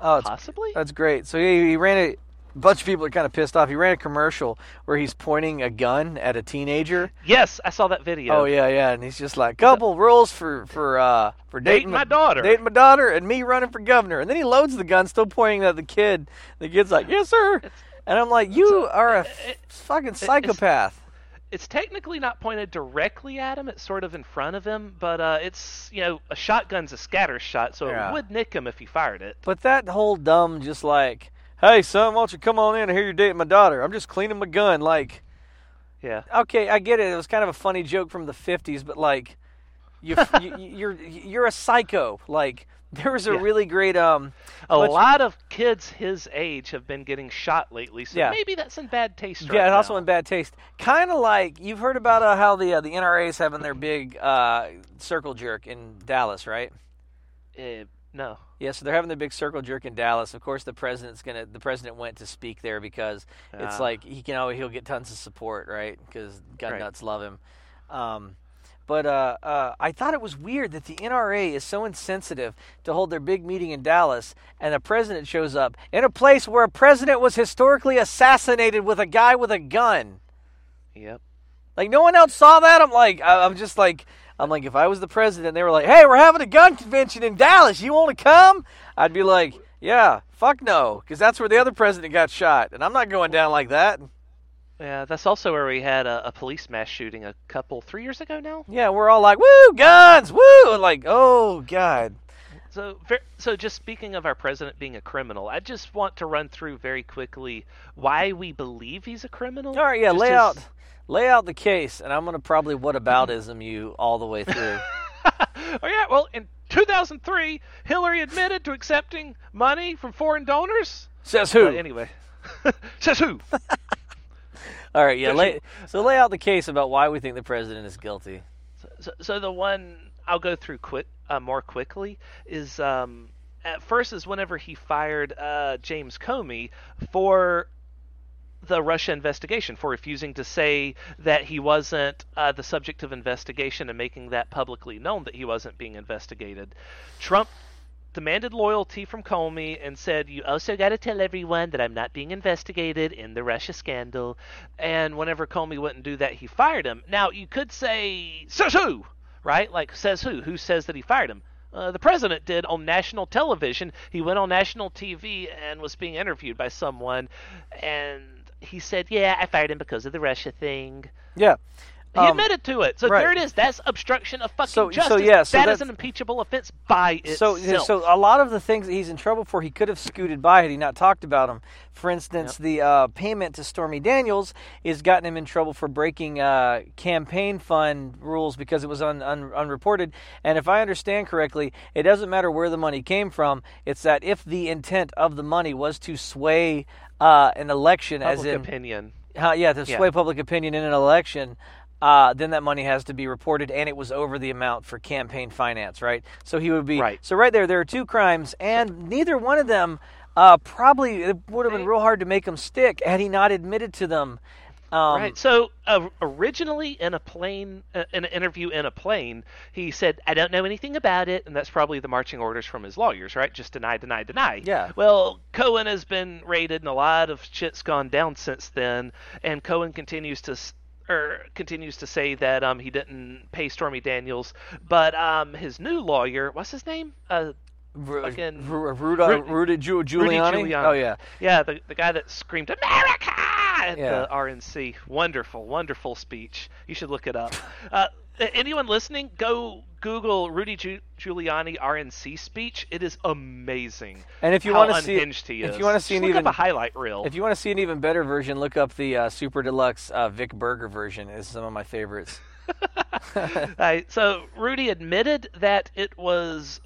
Oh, Possibly. That's great. So he, he ran a, a bunch of people are kind of pissed off. He ran a commercial where he's pointing a gun at a teenager. yes, I saw that video. Oh yeah, yeah, and he's just like couple rules for for uh for dating, Dating my daughter." dating my daughter, and me running for governor. And then he loads the gun, still pointing at the kid. The kid's like, "Yes, sir." And I'm like, "You are a it- fucking psychopath." It's technically not pointed directly at him. It's sort of in front of him, but uh, it's you know a shotgun's a scatter shot, so Yeah. it would nick him if he fired it. But that whole dumb, just like, "Hey, son, why don't you come on in? I hear you're dating my daughter. I'm just cleaning my gun." Like, Yeah. okay, I get it. It was kind of a funny joke from the '50s, but like, you, [laughs] you you're you're a psycho. Like, there was a Yeah. really great um. A bunch- lot of kids his age have been getting shot lately, so Yeah. maybe that's in bad taste. Yeah, right and also in bad taste. Kind of like you've heard about uh, how the uh, the NRA is having their big uh, circle jerk in Dallas, right? Uh, no. Yeah, so they're having the big circle jerk in Dallas. Of course, the president's gonna. The president went to speak there because it's Ah. like he can always he'll get tons of support, right? Because gun Right. nuts love him. Um, but uh, uh, I thought it was weird that the NRA is so insensitive to hold their big meeting in Dallas, and the president shows up in a place where a president was historically assassinated with a guy with a gun. Yep. Like no one else saw that. I'm like, I'm just like, I'm like, if I was the president, they were like, hey, we're having a gun convention in Dallas. You want to come? I'd be like, yeah, fuck no, because that's where the other president got shot, and I'm not going down like that. Yeah, that's also where we had a, a police mass shooting a couple three years ago now. Yeah, we're all like, woo, guns, woo, and like, oh god. So, so just speaking of our president being a criminal, I just want to run through very quickly why we believe he's a criminal. All right, yeah, Just lay his- out, lay out the case, and I'm gonna probably whataboutism you all the way through. [laughs] oh yeah, well, in 2003, Hillary admitted to accepting money from foreign donors. Says who? Uh, anyway, [laughs] says who? [laughs] all right, yeah, lay, so lay out the case about why we think the president is guilty. So, so the one I'll go through quick, uh, more quickly is um, at first is whenever he fired uh, James Comey for the Russia investigation for refusing to say that he wasn't uh, the subject of investigation and making that publicly known that he wasn't being investigated. Trump demanded loyalty from Comey and said, "You also got to tell everyone that I'm not being investigated in the Russia scandal." And whenever Comey wouldn't do that, he fired him. Now you could say, "Says who?" Right? Like says who? Who says that he fired him? Uh, the president did on national television. He went on national TV and was being interviewed by someone, and he said, "Yeah, I fired him because of the Russia thing." Yeah. He Um, admitted to it. So right. there it is. That's obstruction of fucking So- so, justice. yeah, so that is an impeachable offense by So, itself. so a lot of the things that he's in trouble for, he could have scooted by had he not talked about them. For instance, the uh, payment to Stormy Daniels is gotten him in trouble for breaking uh, campaign fund rules because it was un, un, unreported. And if I understand correctly, it doesn't matter where the money came from. It's that if the intent of the money was to sway uh, an election, as in opinion. yeah, to Yeah. sway public opinion in an election, uh, then that money has to be reported, and it was over the amount for campaign finance, right? So he would be Right. So right there, there are two crimes, and neither one of them uh, probably it would have been real hard to make him stick had he not admitted to them. Um, right. So uh, originally, in a plane, uh, in an interview in a plane, he said, "I don't know anything about it," and that's probably the marching orders from his lawyers, right? Just deny, deny, deny. Yeah. Well, Cohen has been raided, and a lot of shit's gone down since then, and Cohen continues to. Or continues to say that um, he didn't pay Stormy Daniels, but um, his new lawyer, what's his name? Uh, Ru- fucking Ru- Ruda, Ru- Rudy Giu- Rudy Giuliani? Giuliani. Oh yeah, Yeah, the the guy that screamed America at Yeah. the RNC. Wonderful, wonderful speech. You should look it up. uh, anyone listening, go Google Rudy Giu- Giuliani RNC speech. It is amazing. And if you wanna see- unhinged he if you wanna see Just an look even- up a highlight reel. If you want to see an even better version, look up the uh, Super Deluxe uh, Vic Berger version. Is some of my favorites. [laughs] [laughs] Right, so Rudy admitted that it was,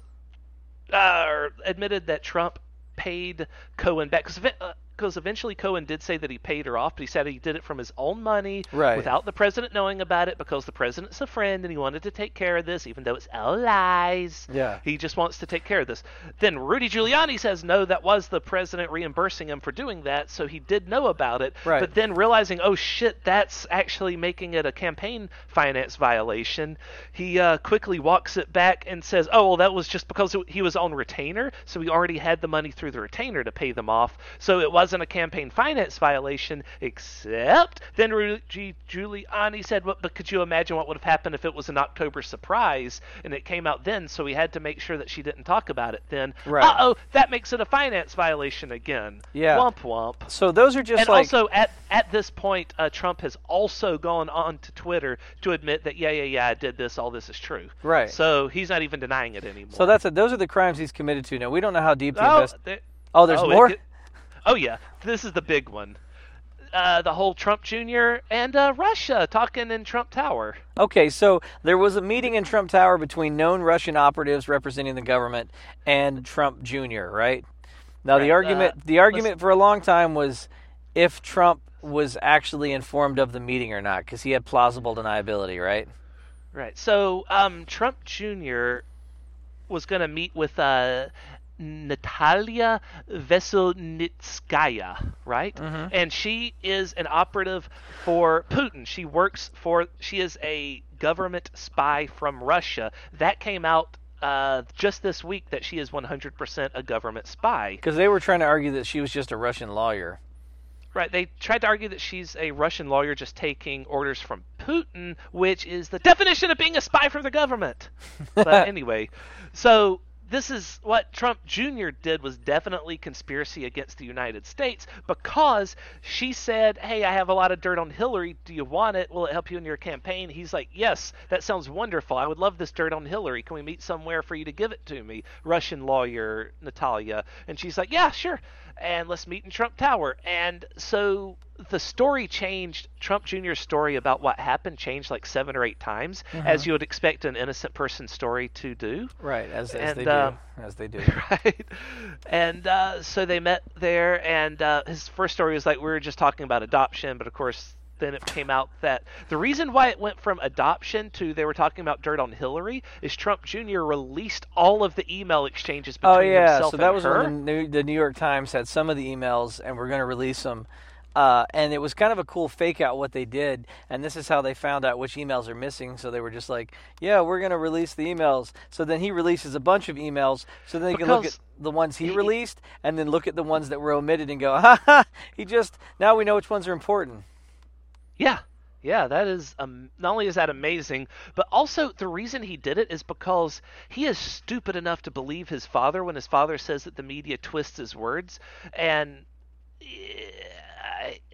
uh, admitted that Trump paid Cohen back because eventually Cohen did say that he paid her off, but he said he did it from his own money Right. without the president knowing about it because the president's a friend and he wanted to take care of this, even though it's all lies. Yeah. He just wants to take care of this. Then Rudy Giuliani says no, that was the president reimbursing him for doing that, so he did know about it. Right. But then realizing, oh shit, that's actually making it a campaign finance violation, he uh, quickly walks it back and says, oh, well, that was just because he was on retainer, so he already had the money through the retainer to pay them off, so it wasn't a campaign finance violation, except then Rudy Giuliani said, well, but could you imagine what would have happened if it was an October surprise and it came out then, so he had to make sure that she didn't talk about it then. Right. Uh-oh, that makes it a finance violation again. Yeah. Womp womp. So those are just And like also, at at this point, uh, Trump has also gone on to Twitter to admit that yeah, yeah, yeah, I did this. All this is true. Right. So he's not even denying it anymore. So that's a, those are the crimes he's committed to. Now we don't know how deep the oh, invest. Oh, there's oh, it more. could- oh yeah, this is the big one. Uh, the whole Trump Jr. and uh, Russia talking in Trump Tower. Okay, so there was a meeting in Trump Tower between known Russian operatives representing the government and Trump Jr. Right now, the argument uh, the argument for a long time was if Trump was actually informed of the meeting or not, because he had plausible deniability. Right. Right. So um, Trump Jr. was going to meet with uh, Natalia Veselnitskaya, right? And she is an operative for Putin. She works for. She is a government spy from Russia. That came out. Uh, just this week, that she is 100% a government spy. Because they were trying to argue that she was just a Russian lawyer. Right. They tried to argue that she's a Russian lawyer just taking orders from Putin, which is the definition of being a spy for the government. [laughs] but anyway, so this is what Trump Jr. did was definitely conspiracy against the United States because she said, "Hey, I have a lot of dirt on Hillary. Do you want it? Will it help you in your campaign?" He's like, "Yes, that sounds wonderful. I would love this dirt on Hillary. Can we meet somewhere for you to give it to me?" Russian lawyer Natalia, and she's like, "Yeah, sure." And let's meet in Trump Tower. And so the story changed. Trump Jr.'s story about what happened changed like seven or eight times, as you would expect an innocent person's story to do. Right, as, as And, they do. um, as they do. [laughs] right? And uh, so they met there, and uh, his first story was like we were just talking about adoption, but of course then it came out that the reason why it went from adoption to they were talking about dirt on Hillary is Trump Jr. released all of the email exchanges between himself and Hillary. Oh yeah, so that was her. when the New, the New York Times had some of the emails, and we're going to release them. Uh, and it was kind of a cool fake out what they did, and this is how they found out which emails are missing. So they were just like, "Yeah, we're going to release the emails." So then he releases a bunch of emails, so then they can look at the ones he he- released, and then look at the ones that were omitted and go, [laughs] "Ha ha!" He just now we know which ones are important. Yeah. Yeah, that is um, not only is that amazing, but also the reason he did it is because he is stupid enough to believe his father when his father says that the media twists his words, and eh,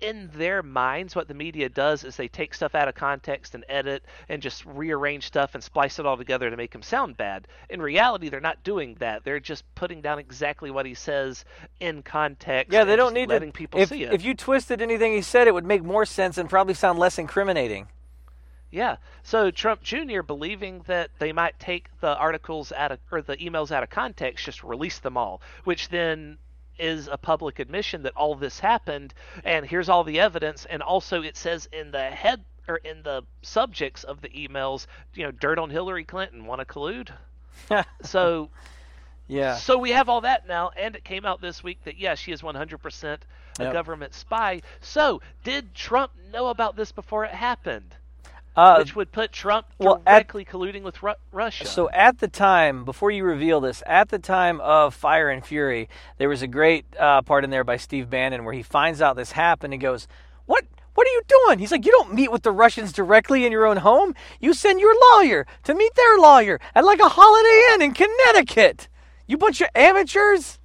in their minds, what the media does is they take stuff out of context and edit and just rearrange stuff and splice it all together to make him sound bad. In reality, they're not doing that. They're just putting down exactly what he says in context. Yeah, they don't need letting to. people if, see it. if you twisted anything he said, it would make more sense and probably sound less incriminating. Yeah. So Trump Jr. believing that they might take the articles out of or the emails out of context, just release them all, which then is a public admission that all this happened and here's all the evidence and also it says in the head or in the subjects of the emails, you know, dirt on Hillary Clinton, want to collude? [laughs] so Yeah. so we have all that now, and it came out this week that yes, she is 100% a Yep. government spy. So did Trump know about this before it happened? Uh, which would put Trump well, at- directly colluding with Ru- Russia. So at the time, before you reveal this, at the time of Fire and Fury, there was a great uh, part in there by Steve Bannon where he finds out this happened and goes, "What? What are you doing?" He's like, "You don't meet with the Russians directly in your own home. You send your lawyer to meet their lawyer at like a Holiday Inn in Connecticut. You bunch of amateurs."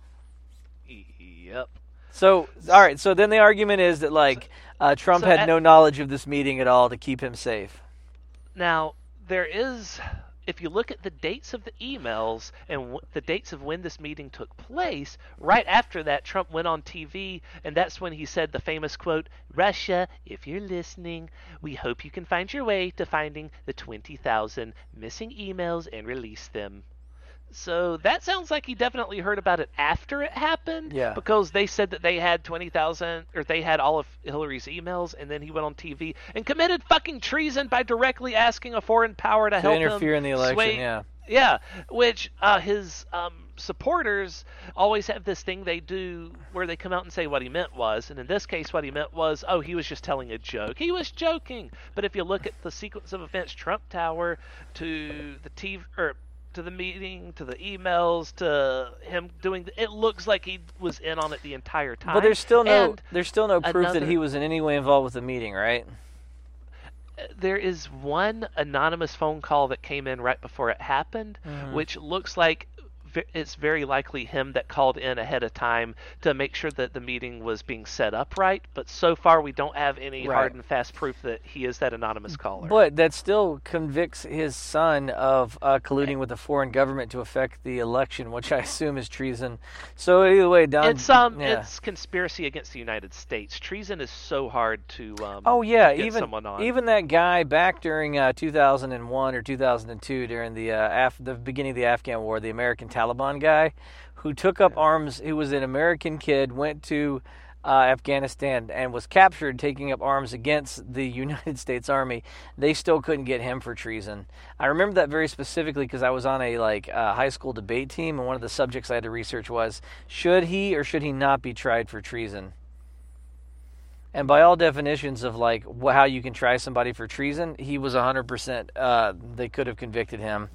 yep. So, all right. So then the argument is that like uh, Trump so had at- no knowledge of this meeting at all to keep him safe. Now there is, if you look at the dates of the emails and w- the dates of when this meeting took place, right after that, Trump went on TV, and that's when he said the famous quote: "Russia, if you're listening, we hope you can find your way to finding the 20,000 missing emails and release them." So that sounds like he definitely heard about it after it happened. Yeah. Because they said that they had 20,000, or they had all of Hillary's emails, and then he went on TV and committed fucking treason by directly asking a foreign power to, To help interfere him in the election, sway- yeah. Yeah, which uh, his um, supporters always have this thing they do where they come out and say what he meant was, and in this case, what he meant was, oh, he was just telling a joke. He was joking. But if you look at the sequence of events, Trump Tower to the TV or to the meeting to the emails to him doing, the, it looks like he was in on it the entire time. But there's still no And there's still no proof that he was in any way involved with the meeting, right? there is one anonymous phone call that came in right before it happened, mm-hmm. which looks like it's very likely him that called in ahead of time to make sure that the meeting was being set up right. But so far, we don't have any Right. hard and fast proof that he is that anonymous caller. But that still convicts his son of uh, colluding with a foreign government to affect the election, which I assume is treason. So either way, Don. it's um, yeah. it's conspiracy against the United States. Treason is so hard to um. Oh yeah, even someone on. even that guy back during uh, 2001 or 2002 during the uh, af- the beginning of the Afghan war, the American Taliban guy who took up arms, who was an American kid, went to uh, Afghanistan and was captured taking up arms against the [laughs] United States Army. They still couldn't get him for treason. I remember that very specifically because I was on a like uh, high school debate team, and one of the subjects I had to research was should he or should he not be tried for treason. And by all definitions of like wh- how you can try somebody for treason, he was 100%. Uh, they could have convicted him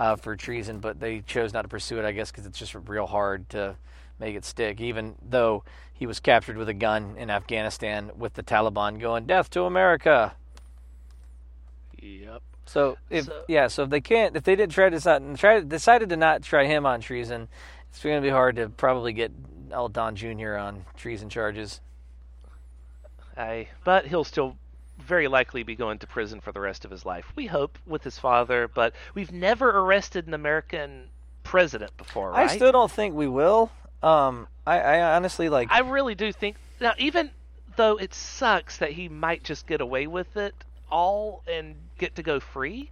uh, for treason, but they chose not to pursue it, I guess, because it's just real hard to make it stick, even though he was captured with a gun in Afghanistan with the Taliban going, Death to America. Yep. So if So- yeah, so if they can't, if they didn't try to decide, try decided to not try him on treason, it's going to be hard to probably get old Don Jr. on treason charges. I, but he'll still very likely be going to prison for the rest of his life. We hope with his father, but we've never arrested an American president before, right? I still don't think we will. Um, I, I honestly like. I really do think now, even though it sucks that he might just get away with it all and get to go free.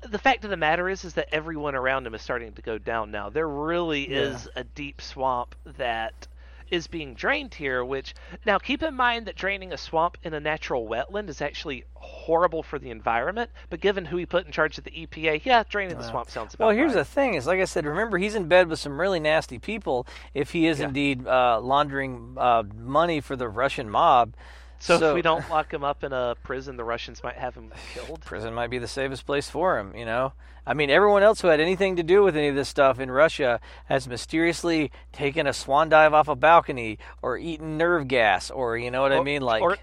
The fact of the matter is, is that everyone around him is starting to go down now. There really is a deep swamp that is being drained here. Which now keep in mind that draining a swamp in a natural wetland is actually horrible for the environment. But given who he put in charge of the EPA, yeah, draining the swamp sounds about well, here's right. the thing: is like I said. Remember, he's in bed with some really nasty people. If he is Yeah. indeed uh, laundering uh, money for the Russian mob, So, if we don't lock him up in a prison, the Russians might have him killed. [sighs] prison might be the safest place for him. You know, I mean, everyone else who had anything to do with any of this stuff in Russia has mysteriously taken a swan dive off a balcony or eaten nerve gas, or you know what I mean, like. or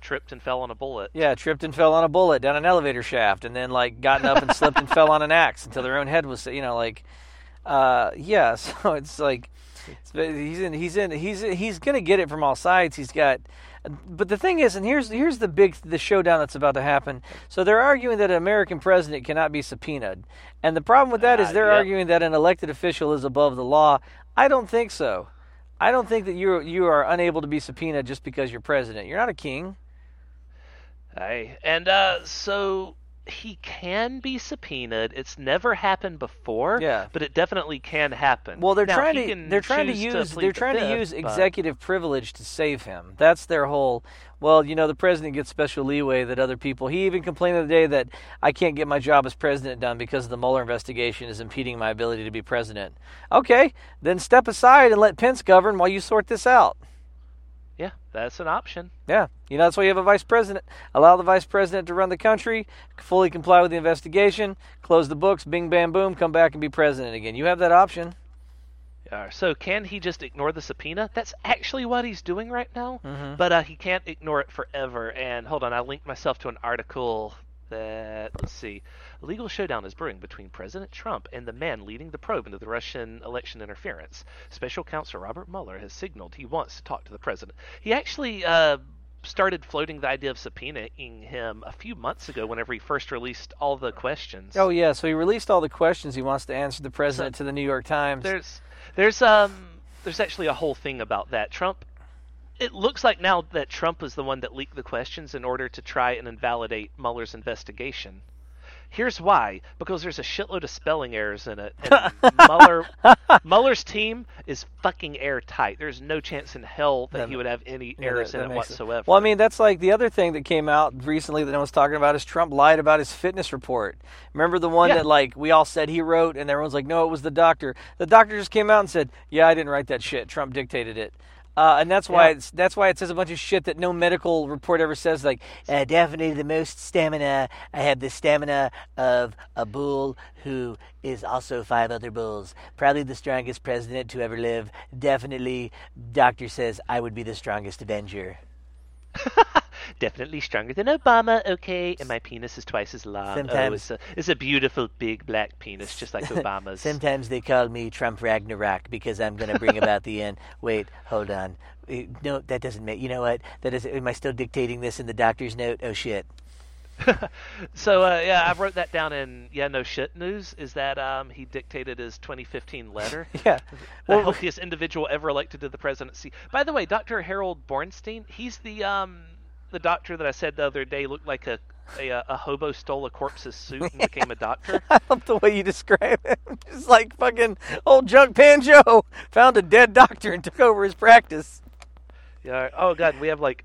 tripped and fell on a bullet. Yeah, tripped and fell on a bullet down an elevator shaft, and then like gotten up and [laughs] slipped and fell on an axe until their own head was, you know, like, uh, yeah. [laughs] So it's like, he's in. He's in. He's he's going to get it from all sides. He's got. But the thing is, and here's here's the big the showdown that's about to happen. So they're arguing that an American president cannot be subpoenaed, and the problem with that is Uh, they're arguing that an elected official is above the law. I don't think so. I don't think that you you are unable to be subpoenaed just because you're president. You're not a king. Aye. And uh, so he can be subpoenaed. It's never happened before. Yeah. But it definitely can happen. Well, they're Now, trying to they're trying to use plead they're the trying to fifth, use but- executive privilege to save him. That's their whole. Well, you know, the president gets special leeway that other people. He even complained the other day that I can't get my job as president done because the Mueller investigation is impeding my ability to be president. Okay, then step aside and let Pence govern while you sort this out. Yeah, that's an option. Yeah, you know that's why you have a vice president. Allow the vice president to run the country, fully comply with the investigation, close the books, bing bam boom, come back and be president again. You have that option. Uh, so can he just ignore the subpoena? That's actually what he's doing right now. Mm-hmm. But uh, he can't ignore it forever. And hold on, I linked myself to an article that let's see, a legal showdown is brewing between President Trump and the man leading the probe into the Russian election interference. Special Counsel Robert Mueller has signaled he wants to talk to the president. He actually. Uh, Started floating the idea of subpoenaing him a few months ago, whenever he first released all the questions. Oh yeah, so he released all the questions he wants to answer the president to the New York Times. There's there's um there's actually a whole thing about that. Trump it looks like now that Trump is the one that leaked the questions in order to try and invalidate Mueller's investigation. Here's why: because there's a shitload of spelling errors in it, and [laughs] Mueller Mueller's team is fucking airtight. There's no chance in hell that That- he would have any Yeah, errors that- that in it whatsoever. Well, I mean, that's like the other thing that came out recently that I was talking about is Trump lied about his fitness report. Remember the one Yeah. that like we all said he wrote, and everyone's like, no, it was the doctor. The doctor just came out and said, yeah, I didn't write that shit. Trump dictated it. Uh, and that's why Yeah. it's that's why it says a bunch of shit that no medical report ever says. Like, uh, definitely the most stamina. I have the stamina of a bull who is also five other bulls. Probably the strongest president to ever live. Definitely, doctor says I would be the strongest Avenger. [laughs] Definitely stronger than Obama, okay? And my penis is twice as long. Oh, Sometimes- it's a it's a beautiful big black penis, just like [laughs] Obama's. Sometimes they call me Trump Ragnarok because I'm going to bring about the end. [laughs] Wait, hold on. Eh, No, that doesn't make. You know what? That is. Am I still dictating this in the doctor's note? Oh shit. [laughs] So uh, yeah, I wrote that down in yeah no shit news. Is that um, he dictated his 2015 letter? Yeah. the Well, healthiest individual ever elected to the presidency. By the way, Dr. Harold Bornstein, he's the um the doctor that I said the other day looked like a a, uh, a hobo stole a corpse's suit and [laughs] became a doctor. [laughs] I love the way you describe him. [laughs] Just like fucking old Junk Pan Joe found a dead doctor and took over his practice. Yeah. Oh god, we have like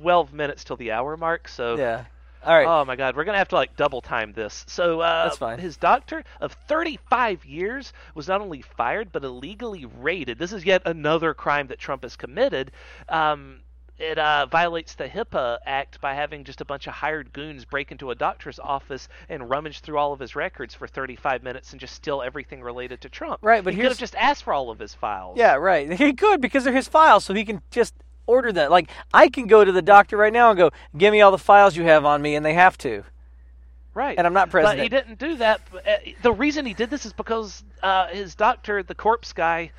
12 minutes till the hour mark. So Yeah. All right. Oh my God, we're gonna have to like double time this. So uh, That's fine. His doctor of 35 years was not only fired but illegally raided. This is yet another crime that Trump has committed. Um, it uh, violates the HIPAA Act by having just a bunch of hired goons break into a doctor's office and rummage through all of his records for 35 minutes and just steal everything related to Trump. Right, but he could have just asked for all of his files. Yeah, right. [laughs] He could because they're his files, so he can just order that. Like I can go to the doctor right now and go, "Give me all the files you have on me," and they have to. Right. And I'm not But president. he didn't do that. Uh, The reason he did this is because uh, his doctor, the corpse guy,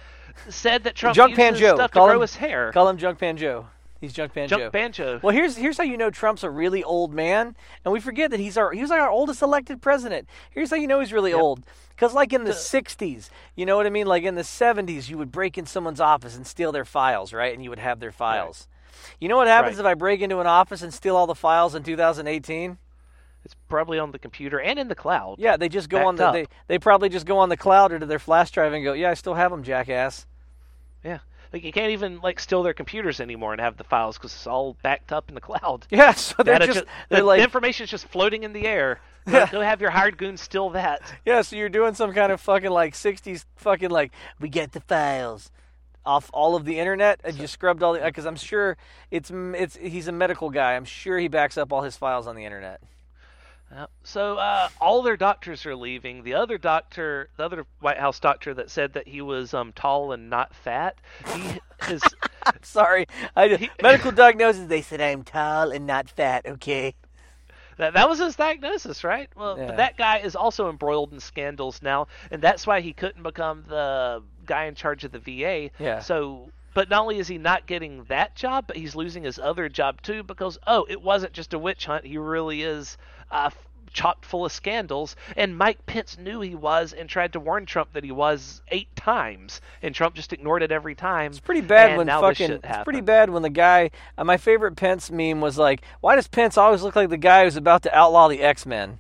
said that Trump Junk used Pan Joe. stuff Call to grow him- his hair. Call him Junk Pan Joe. He's Junk Pan Junk Banjo. Well, here's here's how you know Trump's a really old man, and we forget that he's our he was like our oldest elected president. Here's how you know he's really old, because like in the '60s, you know what I mean. Like in the '70s, you would break in someone's office and steal their files, right? And you would have their files. You know what happens Right. if I break into an office and steal all the files in 2018? It's probably on the computer and in the cloud. Yeah, they just go on the up. they they probably just go on the cloud or to their flash drive and go, yeah, I still have them, jackass. Like you can't even like steal their computers anymore and have the files because it's all backed up in the cloud. [laughs] Yeah, so they're Data just they're the like information is just floating in the air. Go, Yeah. go have your hired goons steal that. [laughs] Yeah, so you're doing some kind of fucking like '60s fucking like we get the files off all of the internet and you scrubbed all the because I'm sure it's it's he's a medical guy. I'm sure he backs up all his files on the internet. So uh, all their doctors are leaving. The other doctor, the other White House doctor that said that he was um, tall and not fat, he is [laughs] Sorry, I medical diagnosis. They said I'm tall and not fat. Okay. that, that was his diagnosis, right? Well, Yeah. but that guy is also embroiled in scandals now, and that's why he couldn't become the guy in charge of the VA. Yeah. So, but not only is he not getting that job, but he's losing his other job too because oh, it wasn't just a witch hunt. He really is uh, chock full of scandals. And Mike Pence knew he was and tried to warn Trump that he was eight times, and Trump just ignored it every time. It's pretty bad when fucking. It's pretty bad when the guy. Uh, my favorite Pence meme was like, "Why does Pence always look like the guy who's about to outlaw the X Men?"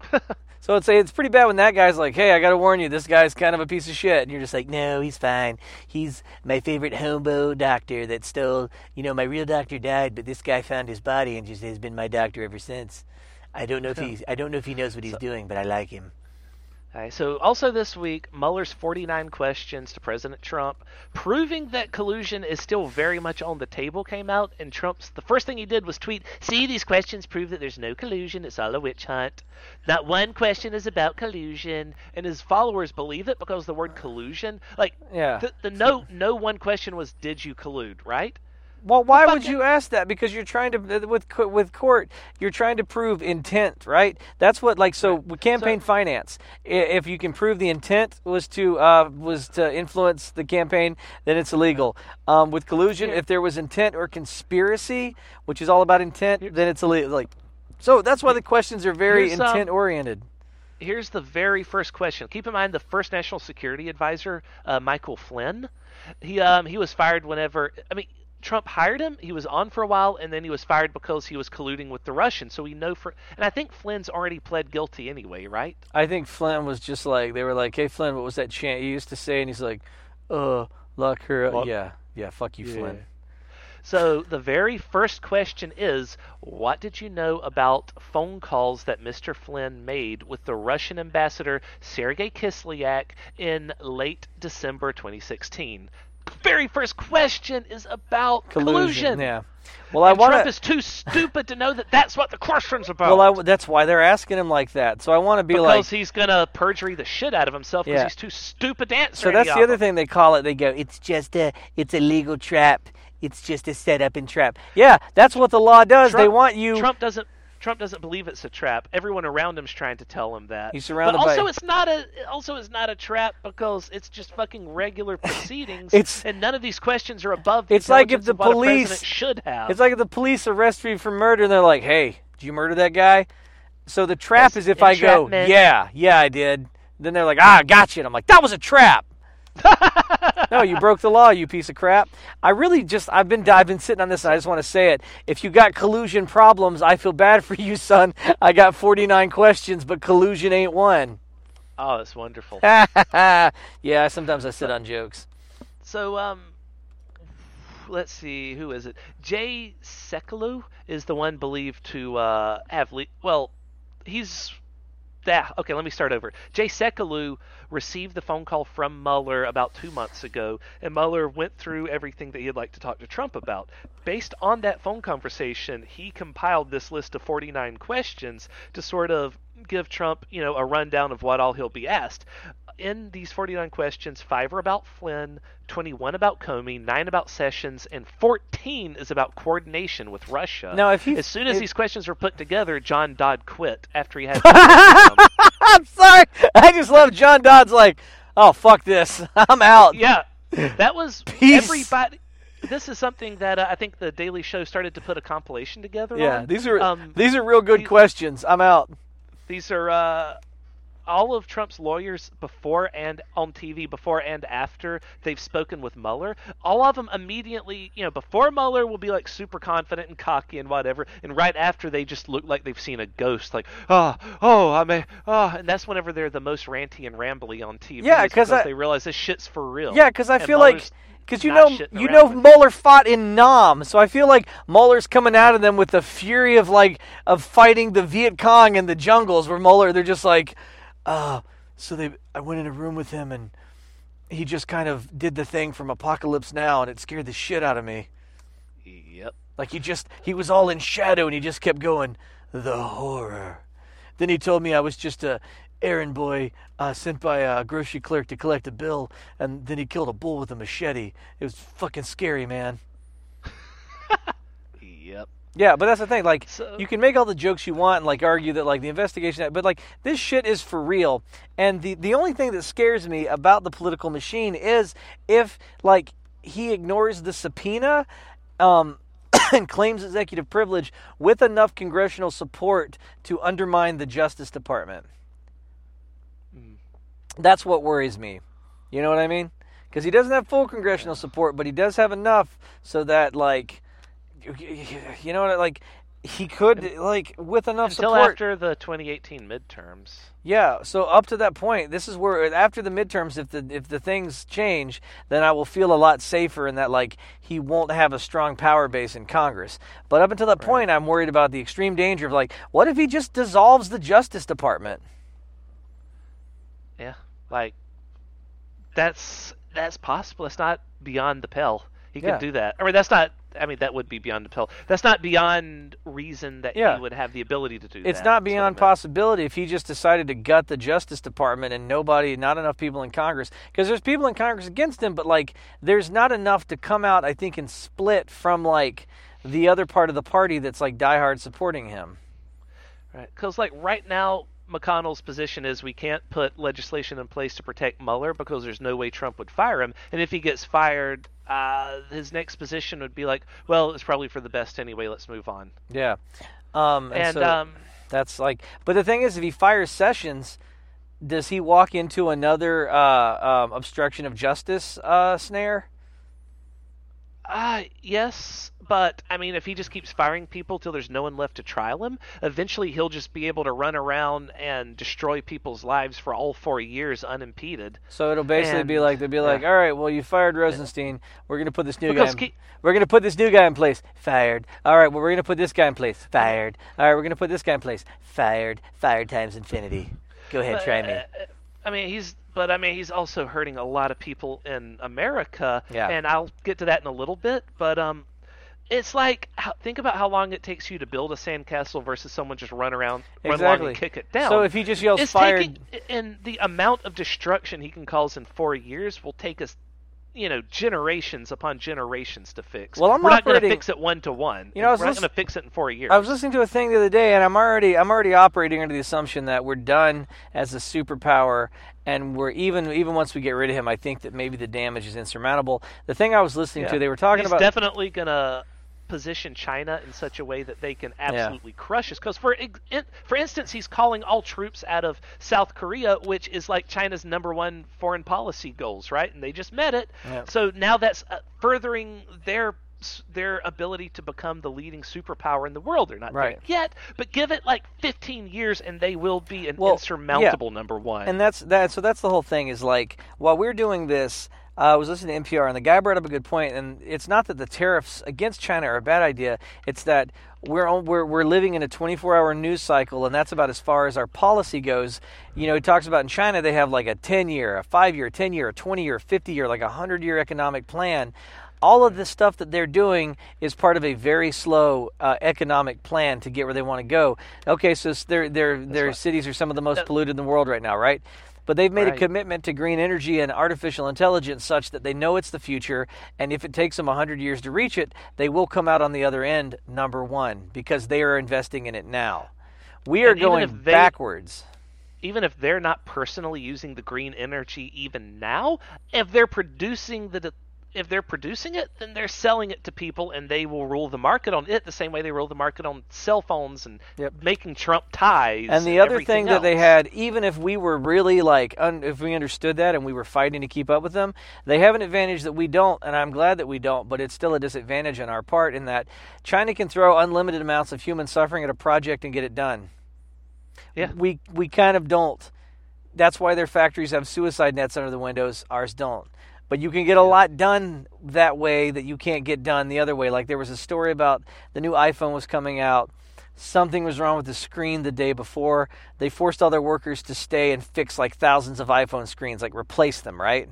[laughs] so it's it's pretty bad when that guy's like, "Hey, I got to warn you, this guy's kind of a piece of shit," and you're just like, "No, he's fine. He's my favorite hobo doctor that stole. You know, my real doctor died, but this guy found his body and just has been my doctor ever since. I don't know if he's I don't know if he knows what he's doing, but I like him." Okay, so also this week, Mueller's 49 questions to President Trump, proving that collusion is still very much on the table, came out, and Trump's the first thing he did was tweet, "See, these questions prove that there's no collusion. It's all a witch hunt. Not one question is about collusion." And his followers believe it because the word collusion, like, Yeah. the, the no no one question was, "Did you collude?" Right? Well, why would you ask that? Because you're trying to with with court, you're trying to prove intent, right? That's what like so with campaign finance. If you can prove the intent was to uh, was to influence the campaign, then it's illegal. Um, with collusion, if there was intent or conspiracy, which is all about intent, then it's illegal. Like, so that's why the questions are very um, intent oriented. here's the very first question. Keep in mind the first national security advisor, uh, Michael Flynn. He um he was fired whenever I mean Trump hired him. He was on for a while, and then he was fired because he was colluding with the Russians. So we know for and I think Flynn's already pled guilty anyway, right? I think Flynn was just like they were like, "Hey Flynn, what was that chant you used to say?" And he's like, "Uh, lock her up." Lock- Yeah, yeah, fuck you, Flynn. So the very first question is, what did you know about phone calls that Mr. Flynn made with the Russian ambassador Sergei Kislyak in late December 2016? Very first question is about collusion. Yeah. Well, I want Trump is too stupid to know that that's what the question's about. Well, I, that's why they're asking him like that. So I want to be because like. Because he's gonna perjury the shit out of himself because Yeah. he's too stupid to answer. So that's the other them. thing they call it. They go, "It's just a, it's a legal trap. It's just a setup and trap." Yeah, that's what the law does. they want you. Trump doesn't. Trump doesn't believe it's a trap. Everyone around him's trying to tell him that. He's surrounded but also by- it's not a. Also, it's not a trap because it's just fucking regular [laughs] proceedings. It's- and none of these questions are above. The It's like if the of what a police- should have. It's like if the police arrest you for murder, and they're like, "Hey, did you murder that guy?" So the trap is if I go, "Yeah, yeah, I did." Then they're like, "Ah, gotcha." And I'm like, "That was a trap." No, you broke the law, you piece of crap. I really just I've been I've been sitting on this and I just want to say it. If you got collusion problems, I feel bad for you, son. I got 49 questions, but collusion ain't one. oh, it's wonderful. [laughs] yeah, sometimes I sit on jokes. So, um, let's see, who is it? Jay Sekulow is the one believed to uh, have le- well, he's that. Okay, let me start over. Jay Sekulow received the phone call from Mueller about two months ago, and Mueller went through everything that he'd like to talk to Trump about. Based on that phone conversation, he compiled this list of 49 questions to sort of give Trump, you know, a rundown of what all he'll be asked. In these 49 questions, five are about Flynn, 21 about Comey, nine about Sessions, and 14 is about coordination with Russia. Now, if he- as soon as if- these questions were put together, John Dowd quit after he had. [laughs] I'm sorry. I just love John Dowd's like, "Oh, fuck this. [laughs] I'm out." yeah, that was [laughs] Peace. everybody. This is something that uh, I think the Daily Show started to put a compilation together Yeah, on. these are Um, these are real good these- questions. I'm out. These are uh, all of Trump's lawyers before and on TV, before and after they've spoken with Mueller. All of them immediately, you know, before Mueller will be like super confident and cocky and whatever, and right after they just look like they've seen a ghost, like, oh, oh, I may, oh, and that's whenever they're the most ranty and rambly on TV. Yeah, because I- they realize this shit's for real. Yeah, because I And feel like Mueller's because you know you know with. Mueller fought in Nam, so I feel like Mueller's coming out of them with the fury of like of fighting the Viet Cong in the jungles, where Mueller they're just like, uh, so they I went in a room with him and he just kind of did the thing from Apocalypse Now, and it scared the shit out of me. Yep. Like he just he was all in shadow and he just kept going the horror. Then he told me I was just a errand boy uh, sent by a grocery clerk to collect a bill, and then he killed a bull with a machete. It was fucking scary, man. [laughs] Yep. Yeah, but that's the thing. Like, So- you can make all the jokes you want and like argue that like the investigation, but like this shit is for real. And the the only thing that scares me about the political machine is if like he ignores the subpoena, um, [coughs] and claims executive privilege with enough congressional support to undermine the Justice Department. That's what worries me. You know what I mean? Because he doesn't have full congressional support, but he does have enough so that like, you know what? Like, he could like with enough Until support. after the 2018 midterms. Yeah, so up to that point, this is where after the midterms, if the if the things change, then I will feel a lot safer in that like he won't have a strong power base in Congress. But up until that point, I'm worried about the extreme danger of like, what if he just dissolves the Justice Department? Like that's that's possible. It's not beyond the pale. He Yeah. could do that. I mean, that's not. I mean, that would be beyond the pale. That's not beyond reason that Yeah. he would have the ability to do that. It's not what I beyond possibility if he just decided to gut the Justice Department and nobody, not enough people in Congress, because there's people in Congress against him, but like there's not enough to come out, I think, and split from like the other part of the party that's like diehard supporting him. Right. Because, like, right now, McConnell's position is we can't put legislation in place to protect Mueller because there's no way Trump would fire him. And if he gets fired, uh, his next position would be like, well, it's probably for the best anyway. Let's move on. Yeah. Um, and And, so um, that's like, but the thing is, if he fires Sessions, does he walk into another uh, um, obstruction of justice uh, snare? Uh, yes, but I mean, if he just keeps firing people till there's no one left to trial him, eventually he'll just be able to run around and destroy people's lives for all four years unimpeded. So it'll basically be like they'll be like, yeah. all right, well you fired Rosenstein, we're gonna put this new Because guy. In, ke- we're gonna put this new guy in place. Fired. All right, well we're gonna put this guy in place. Fired. All right, we're gonna put this guy in place. Fired. Fired times infinity. Go ahead, try me. Uh, I mean, he's but I mean, he's also hurting a lot of people in America. Yeah. And I'll get to that in a little bit, but um, it's like think about how long it takes you to build a sandcastle versus someone just run around, run along Exactly. and kick it down. So if he just yells it's fired, taking, and the amount of destruction he can cause in four years will take us. You know, generations upon generations to fix. Well, I'm We're not going to fix it one to one. You know, I was we're not going to fix it in four years. I was listening to a thing the other day, and I'm already I'm already operating under the assumption that we're done as a superpower, and we're even even once we get rid of him, I think that maybe the damage is insurmountable. The thing I was listening Yeah. to, they were talking He's about definitely gonna position China in such a way that they can absolutely crush us. Because for in, for instance, he's calling all troops out of South Korea, which is like China's number one foreign policy goals, right? And they just met it. Yeah. So now that's uh, furthering their their ability to become the leading superpower in the world. They're not Right. yet, but give it like 15 years and they will be an Well, insurmountable number one. And that's that. So that's the whole thing. Is like while we're doing this, uh, I was listening to NPR, and the guy brought up a good point. And it's not that the tariffs against China are a bad idea. It's that we're we're we're living in a 24-hour news cycle, and that's about as far as our policy goes. You know, he talks about in China they have like a 10-year, a 5-year, 10-year, a 20-year, 50-year, like a 100-year economic plan. All of this stuff that they're doing is part of a very slow uh, economic plan to get where they want to go. Okay, so their their their right. cities are some of the most polluted in the world right now, right? But they've made a commitment to green energy and artificial intelligence such that they know it's the future. And if it takes them 100 years to reach it, they will come out on the other end number one because they are investing in it now. We are And going they- backwards. even if they're not personally using the green energy even now, if they're producing the if they're producing it, then they're selling it to people and they will rule the market on it the same way they rule the market on cell phones and Yep. making Trump ties. And the other everything thing that they had, even if we were really like, un, if we understood that and we were fighting to keep up with them, they have an advantage that we don't, and I'm glad that we don't. But it's still a disadvantage on our part in that China can throw unlimited amounts of human suffering at a project and get it done. Yeah. we we kind of don't. That's why their factories have suicide nets under the windows. Ours don't. But you can get a lot done that way that you can't get done the other way. Like there was a story about the new iPhone was coming out. Something was wrong with the screen the day before. They forced all their workers to stay and fix like thousands of iPhone screens, like replace them, right?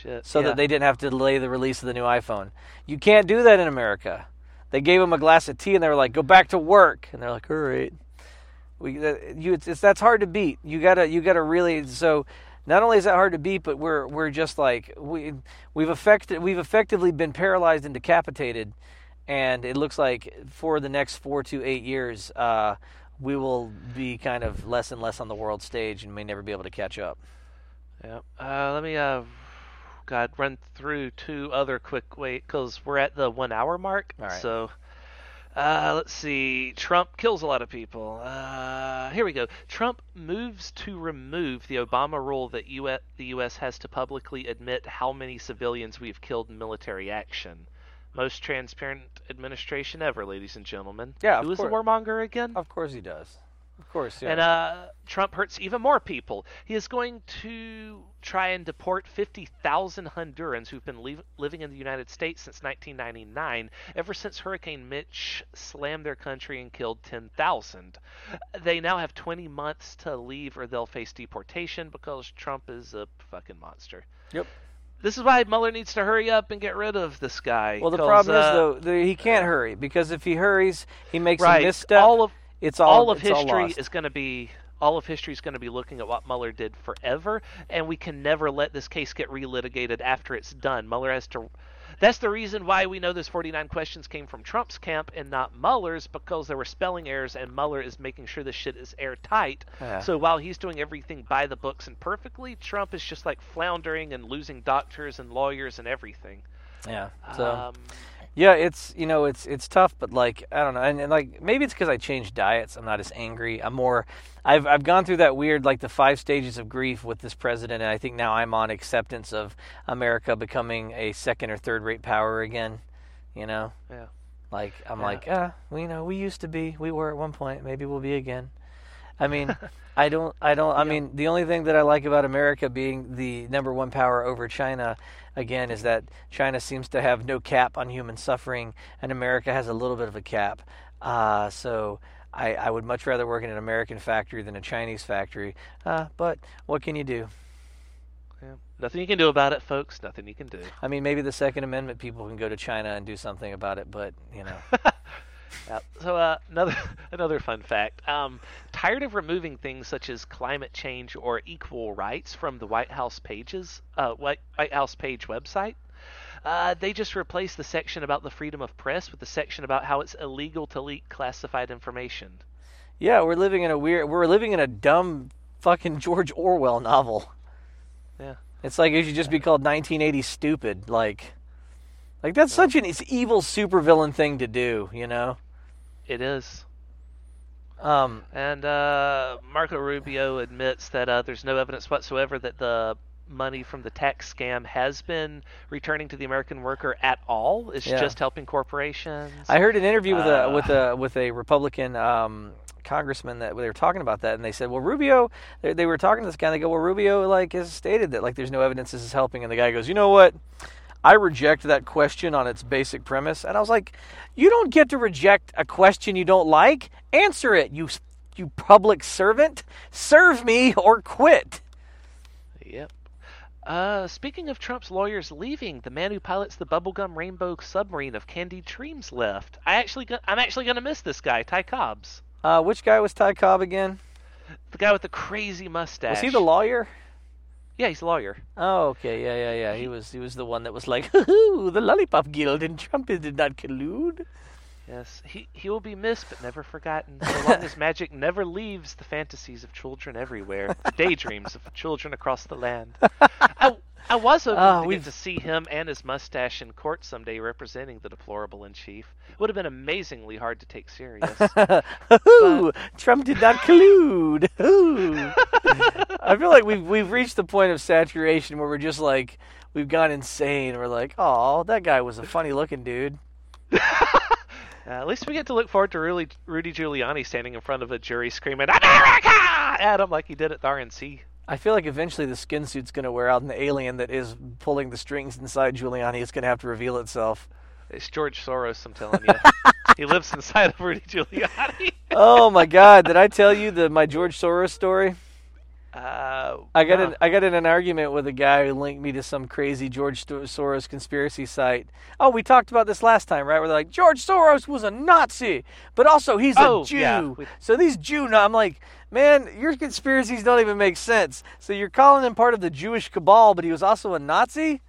Shit, So yeah. that they didn't have to delay the release of the new iPhone. You can't do that in America. They gave them a glass of tea and they were like, "Go back to work," and they're like, "All right." We, you, it's, it's that's hard to beat. You gotta, you gotta really. So, not only is that hard to beat, but we're we're just like we we've affected we've effectively been paralyzed and decapitated, and it looks like for the next four to eight years, uh, we will be kind of less and less on the world stage and may never be able to catch up. Yeah. Uh, let me, uh, God, run through two other quick wait because we're at the one hour mark. All right. So, uh, let's see. Trump kills a lot of people. Uh, here we go. Trump moves to remove the Obama rule that US, the U.S. has to publicly admit how many civilians we've killed in military action. Most transparent administration ever, ladies and gentlemen. Yeah, of Who is the course. warmonger again? Of course he does. Of course, yeah. And uh, Trump hurts even more people. He is going to try and deport 50,000 Hondurans who've been living in the United States since 1999, ever since Hurricane Mitch slammed their country and killed 10,000. They now have 20 months to leave or they'll face deportation because Trump is a fucking monster. Yep. This is why Mueller needs to hurry up and get rid of this guy. well, the problem uh, is though the, he can't hurry because if he hurries, he makes right, a misstep. all of it's all, all of it's history lost. is going to be all of history is going to be looking at what Mueller did forever, and we can never let this case get relitigated after it's done. Mueller has to. That's the reason why we know those 49 questions came from Trump's camp and not Mueller's because there were spelling errors, and Mueller is making sure this shit is airtight. Yeah. So while he's doing everything by the books and perfectly, Trump is just like floundering and losing doctors and lawyers and everything. yeah. So Um, yeah, it's you know it's it's tough, but like I don't know, and, and like maybe it's because I changed diets. I'm not as angry. I'm more. I've I've gone through that weird like the five stages of grief with this president, and I think now I'm on acceptance of America becoming a second or third rate power again. You know, yeah. like I'm Yeah. like ah, we know we used to be, we were at one point, maybe we'll be again. I mean, [laughs] I don't, I don't. I mean, the only thing that I like about America being the number one power over China, again, is that China seems to have no cap on human suffering, and America has a little bit of a cap. Uh, so I, I would much rather work in an American factory than a Chinese factory. Uh, but what can you do? yeah. Nothing you can do about it, folks. Nothing you can do. I mean, maybe the Second Amendment people can go to China and do something about it, but you know. [laughs] Yeah. So uh, another [laughs] another fun fact. Um, tired of removing things such as climate change or equal rights from the White House pages, uh, White, White House page website. Uh, they just replaced the section about the freedom of press with the section about how it's illegal to leak classified information. Yeah, we're living in a weird. We're living in a dumb fucking George Orwell novel. Yeah. It's like it should just be called 1980 Stupid. Like, like that's such an it's evil supervillain thing to do. You know. It is. Um. And uh, Marco Rubio admits that uh, there's no evidence whatsoever that the money from the tax scam has been returning to the American worker at all. It's Yeah. just helping corporations. I heard an interview with a Uh. with a with a Republican um, congressman that they were talking about that, and they said, "Well, Rubio." They, they were talking to this guy. and They go, "Well, Rubio like has stated that like there's no evidence this is helping," and the guy goes, "You know what? I reject that question on its basic premise." And I was like, "You don't get to reject a question you don't like. Answer it, you you public servant. Serve me or quit." Yep. Uh, speaking of Trump's lawyers leaving, the man who pilots the bubblegum rainbow submarine of Candied Dreams left. I actually, go- I'm actually gonna miss this guy, Ty Cobbs, Uh, which guy was Ty Cobb again? the guy with the crazy mustache. Was he the lawyer? Yeah, he's a lawyer. Oh, okay, yeah, yeah, yeah. He was he was the one that was like, [laughs] "Hoo-hoo, the Lollipop Guild and Trump did not collude." Yes, he he will be missed but never forgotten. So long as [laughs] magic never leaves the fantasies of children everywhere, the [laughs] daydreams of children across the land. I, I was hoping Ah, to we've- get to see him and his mustache in court someday representing the deplorable in chief. Would have been amazingly hard to take serious. [laughs] Hoo-hoo, Trump did not collude. [laughs] I feel like we've we've reached the point of saturation where we're just like we've gone insane. We're like, oh, that guy was a funny looking dude. Uh, [laughs] at least we get to look forward to Rudy, Rudy Giuliani standing in front of a jury screaming "America!" at him like he did at the RNC. I feel like eventually the skin suit's going to wear out, and the alien that is pulling the strings inside Giuliani is going to have to reveal itself. It's George Soros, I'm telling you. [laughs] he lives inside of Rudy Giuliani. Oh my God! Did I tell you the my George Soros story? Uh, I got in, I got in an argument with a guy who linked me to some crazy George Soros conspiracy site. Oh, we talked about this last time, right? Where they're like, George Soros was a Nazi, but also he's a Oh, Jew. yeah, So these Jew, I'm like, man, your conspiracies don't even make sense. So you're calling him part of the Jewish cabal, but he was also a Nazi?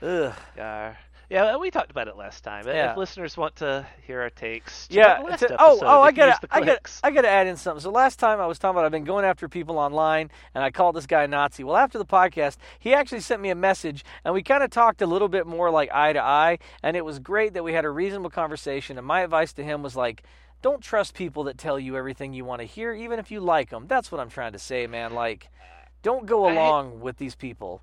Ugh. Yeah. Yeah, uh, we talked about it last time. Uh, yeah. If listeners want to hear our takes, check Yeah. out the last to- oh, oh, I if you use gotta, I gotta. I gotta add in something. So last time I was talking about I've been going after people online, and I called this guy a Nazi. Well, after the podcast, he actually sent me a message, and we kind of talked a little bit more like eye to eye, and it was great that we had a reasonable conversation. And my advice to him was like. Don't trust people that tell you everything you want to hear, even if you like them. That's what I'm trying to say, man. Like, don't go I- along with these people.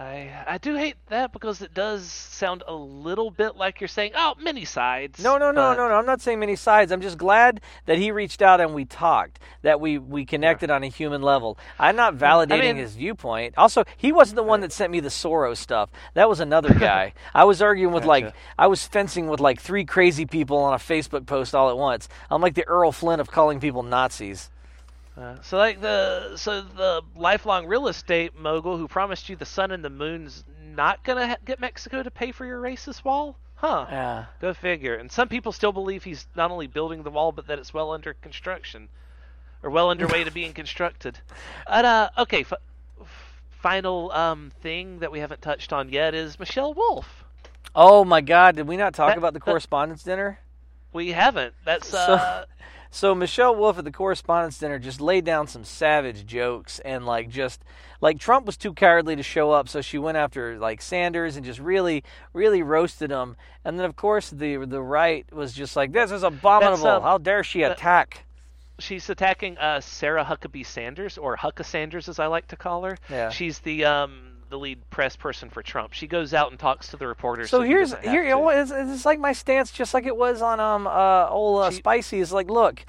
I I do hate that because it does sound a little bit like you're saying, "Oh, many sides." No, no, no, but- no, no. I'm not saying many sides. I'm just glad that he reached out and we talked, that we we connected on a human level. I'm not validating mean- his viewpoint. Also, he wasn't the one that sent me the Soros stuff. That was another [laughs] guy. I was arguing with like I was fencing with like three crazy people on a Facebook post all at once. I'm like the Errol Flynn of calling people Nazis. Uh, so like the so the lifelong real estate mogul who promised you the sun and the moon's not gonna ha- get Mexico to pay for your racist wall, huh? Yeah. Go figure. And some people still believe he's not only building the wall, but that it's well under construction, or well underway to being constructed. [laughs] And, uh, okay, f- f- final um, thing that we haven't touched on yet is Michelle Wolf. Oh my God! Did we not talk That- about the correspondence dinner? We haven't. That's uh, So [laughs] Michelle Wolf at the correspondence dinner just laid down some savage jokes and like just like Trump was too cowardly to show up, so she went after like Sanders and just really, really roasted him. And then of course the the right was just like, "This is abominable! um, How dare she attack?" she's attacking uh, Sarah Huckabee Sanders, or Hucka Sanders, as I like to call her. Yeah. She's the um, the lead press person for Trump. She goes out and talks to the reporters. So, So, here's have here it's, it's like my stance, just like it was on um uh old uh, She- Spicy. Is like, look,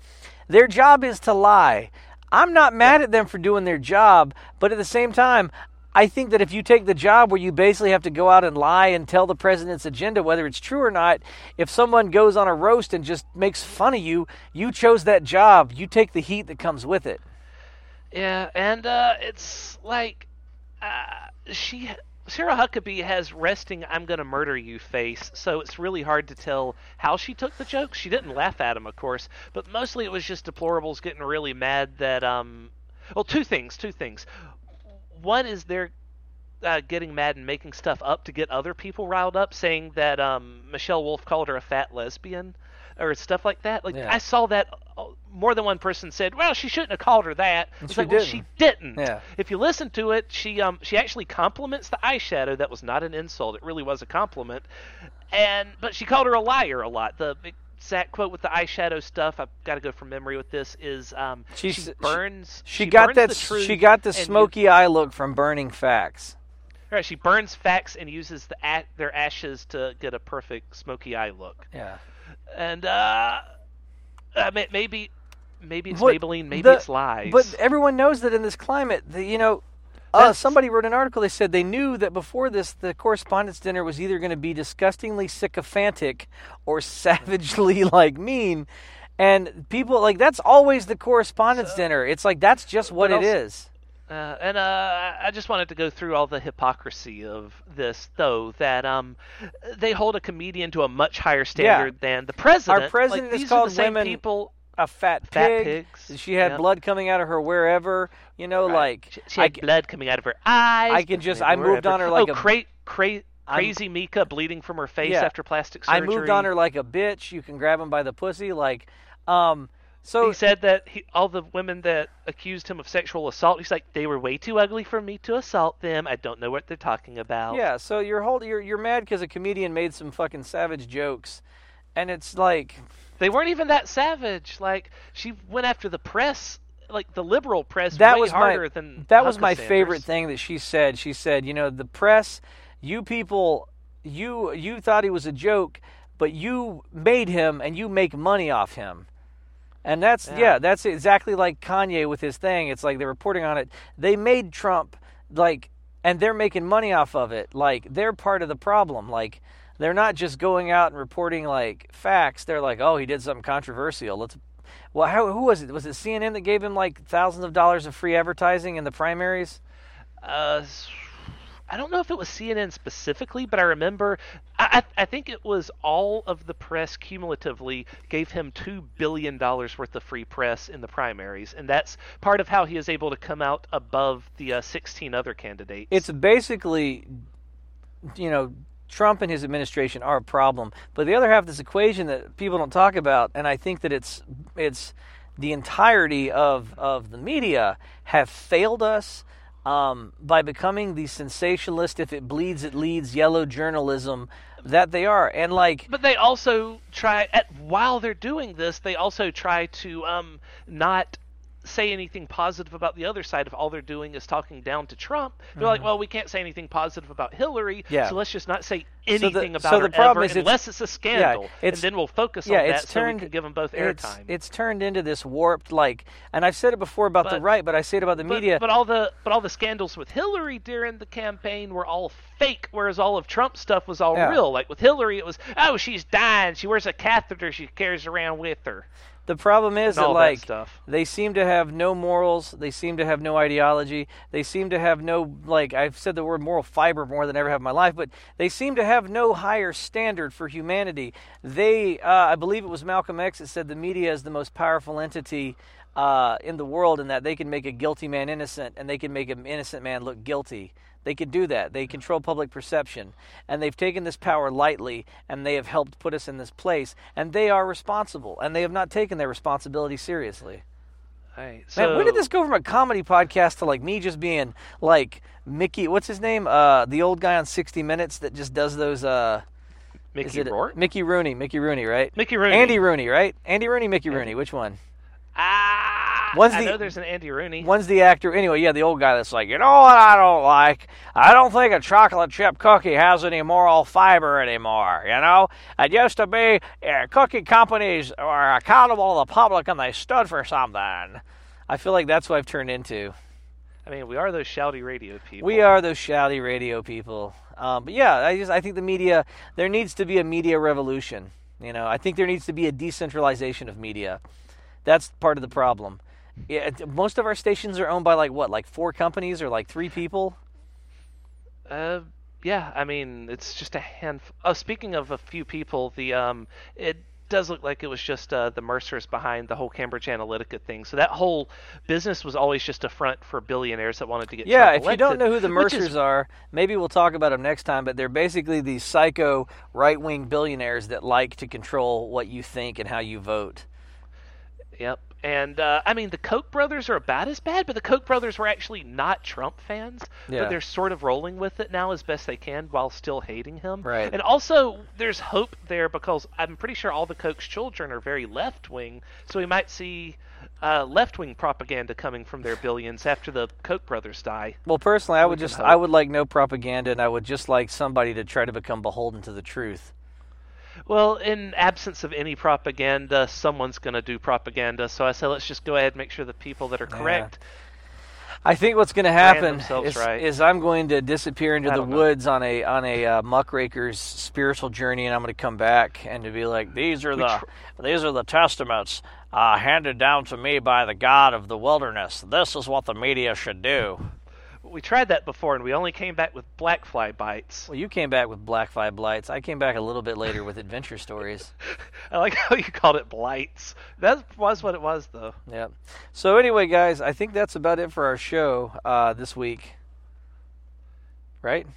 their job is to lie. I'm not mad at them for doing their job, but at the same time, I think that if you take the job where you basically have to go out and lie and tell the president's agenda, whether it's true or not, if someone goes on a roast and just makes fun of you, you chose that job. You take the heat that comes with it. Yeah, and uh, it's like uh, she Sarah Huckabee has resting "I'm gonna murder you" face, so it's really hard to tell how she took the jokes. She didn't laugh at him, of course, but mostly it was just deplorables getting really mad that um. Well, two things. Two things. One is they're uh, getting mad and making stuff up to get other people riled up, saying that um, Michelle Wolf called her a fat lesbian or stuff like that. Like Yeah. I saw that. More than one person said, "Well, she shouldn't have called her that." It's she like, well, didn't. she didn't. Yeah. If you listen to it, she um she actually compliments the eyeshadow. That was not an insult. It really was a compliment. And but she called her a liar a lot. The exact quote with the eyeshadow stuff. I've got to go from memory with this. Is um She she s- she- burns. She, got burns that. She got the smoky eye look from burning facts. Right, she burns facts and uses the a- their ashes to get a perfect smoky eye look. Yeah. And uh, uh may- maybe maybe it's What- Maybelline, maybe the- it's lies. But everyone knows that in this climate, the, you know, uh, somebody wrote an article. They said they knew that before this, the correspondence dinner was either going to be disgustingly sycophantic or [laughs] savagely like mean. And people like that's always the correspondence dinner. It's like that's just what it is. Uh, and uh, I just wanted to go through all the hypocrisy of this, though. That um, they hold a comedian to a much higher standard than the president. Our president is these called the same women people. A fat Fat pig. pigs, She had yeah. blood coming out of her wherever. You know, Right. like she, she had blood coming out of her eyes. I can just- I moved wherever. on her like oh, a- cra- cra- I'm- crazy Mika bleeding from her face Yeah. after plastic surgery. I moved on her like a bitch. You can grab him by the pussy, like, um. So he said that he, all the women that accused him of sexual assault, he's like, they were way too ugly for me to assault them. I don't know what they're talking about. Yeah, so you're hold, you're you're mad because a comedian made some fucking savage jokes, and it's like They weren't even that savage. Like she went after the press, like the liberal press, that way was harder my than that was my Sanders. favorite thing that she said. She said, you know, the press, you people, you you thought he was a joke, but you made him and you make money off him. And that's yeah. Yeah. that's exactly like Kanye with his thing. It's like they're reporting on it. They made Trump like and they're making money off of it. Like they're part of the problem. Like they're not just going out and reporting like facts. They're like, "Oh, he did something controversial. Let's Well, how, who was it? Was it CNN that gave him like thousands of dollars of free advertising in the primaries? Uh, I don't know if it was CNN specifically, but I remember. I, I think it was all of the press cumulatively gave him two billion dollars worth of free press in the primaries, and that's part of how he is able to come out above the uh, 16 other candidates. It's basically, you know, Trump and his administration are a problem. But the other half of this equation that people don't talk about, and I think that it's it's the entirety of of the media have failed us um, by becoming the sensationalist, if it bleeds, it leads, yellow journalism that they are. And like, But they also try at while they're doing this, they also try to um not say anything positive about the other side if all they're doing is talking down to Trump. They're like, well, we can't say anything positive about Hillary, Mm-hmm. Yeah. so let's just not say the- anything about so her the problem ever, is unless it's a scandal, and it's- then we'll focus yeah, on that it's so turned. we can give them both it's, airtime. it's turned into this warped like, and I've said it before about the right, but I say it about the But, media. but all the but all the scandals with Hillary during the campaign were all fake, whereas all of Trump's stuff was all Yeah. real. Like with Hillary, it was oh she's dying, she wears a catheter she carries around with her. The problem is that that like stuff. they seem to have no morals. They seem to have no ideology. They seem to have no like I've said the word moral fiber more than I ever have in my life, but they seem to have no higher standard for humanity. They, uh, I believe it was Malcolm X that said the media is the most powerful entity uh, in the world, and that they can make a guilty man innocent, and they can make an innocent man look guilty. They can do that. They control public perception. And they've taken this power lightly and they have helped put us in this place. And they are responsible. And they have not taken their responsibility seriously. Right. So Man, when did this go from a comedy podcast to like me just being like Mickey, what's his name? Uh, the old guy on 60 Minutes that just does those. Uh, Mickey Rourke? Mickey Rooney. Mickey Rooney, right? Mickey Rooney. Andy Rooney, right? Andy Rooney, Mickey Rooney. Which one? Ah, [laughs] One's I the- know there's an Andy Rooney. One's the actor. Anyway, yeah, the old guy that's like, you know what I don't like? I don't think a chocolate chip cookie has any moral fiber anymore. You know, it used to be uh, cookie companies were accountable to the public and they stood for something. I feel like that's what I've turned into. I mean, we are those shouty radio people. We are those shouty radio people. Um, but yeah, I just I think the media there needs to be a media revolution. You know, I think there needs to be a decentralization of media. That's part of the problem. Yeah, most of our stations are owned by like what, like four companies or like three people. Uh, yeah. I mean, it's just a handful. Oh, speaking of a few people, the um, it does look like it was just uh, the Mercers behind the whole Cambridge Analytica thing. So that whole business was always just a front for billionaires that wanted to get Yeah, if you don't know who the which is- Mercers are, maybe we'll talk about them next time. But they're basically these psycho right-wing billionaires that like to control what you think and how you vote. Yep. And uh, I mean, the Koch brothers are about as bad, but the Koch brothers were actually not Trump fans. Yeah. But they're sort of rolling with it now as best they can while still hating him. Right. And also, there's hope there because I'm pretty sure all the Koch's children are very left wing, so we might see uh, left wing propaganda coming from their billions after the Koch brothers die. Well, personally, I would just. I would like no propaganda, and I would just like somebody to try to become beholden to the truth. Well, in absence of any propaganda, someone's going to do propaganda. So I say let's just go ahead and make sure the people that are correct. I think what's going to happen is, right. is I'm going to disappear into the don't know. woods on a on a uh, muckraker's spiritual journey, and I'm going to come back and to be like, these are We the tr- these are the testaments uh, handed down to me by the God of the wilderness. This is what the media should do. We tried that before, and we only came back with black fly bites. Well, you came back with Black Five Blights. I came back a little bit later with adventure stories. [laughs] I like how you called it blights. That was what it was, though. Yep. So anyway, guys, I think that's about it for our show uh, this week. Right?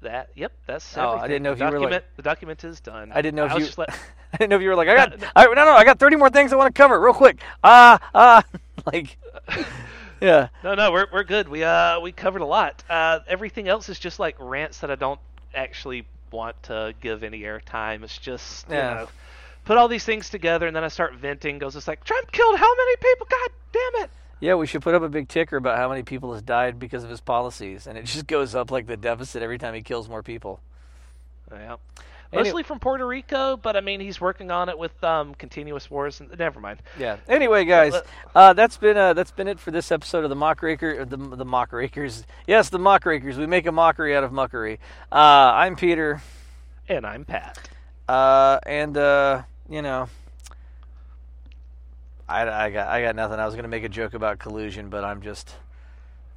That. Yep. That's. Oh, I didn't know if the you were, like- The document is done. I didn't know I was you. [laughs] I didn't know if you were like, I [laughs] got, I, no, no, I got 30 more things I want to cover real quick. Ah, ah, like, yeah. no, no, we're we're good. We uh we covered a lot. Uh, everything else is just like rants that I don't actually want to give any airtime. It's just you Yeah. know, put all these things together, and then I start venting. Goes it's like Trump killed how many people? God damn it! Yeah, we should put up a big ticker about how many people has died because of his policies, and it just goes up like the deficit every time he kills more people. Yeah. Any- Mostly from Puerto Rico, but I mean he's working on it with um, continuous wars. And never mind. Yeah. Anyway, guys, uh, that's been uh, that's been it for this episode of the Mockraker, the the Mockrakers. Yes, the Mockrakers. We make a mockery out of muckery. Uh, I'm Peter, And I'm Pat. uh, and uh, you know, I, I got I got nothing. I was gonna make a joke about collusion, but I'm just,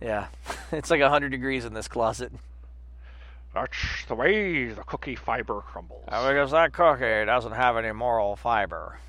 yeah, [laughs] it's like hundred degrees in this closet. That's the way the cookie fiber crumbles. Because that cookie doesn't have any moral fiber.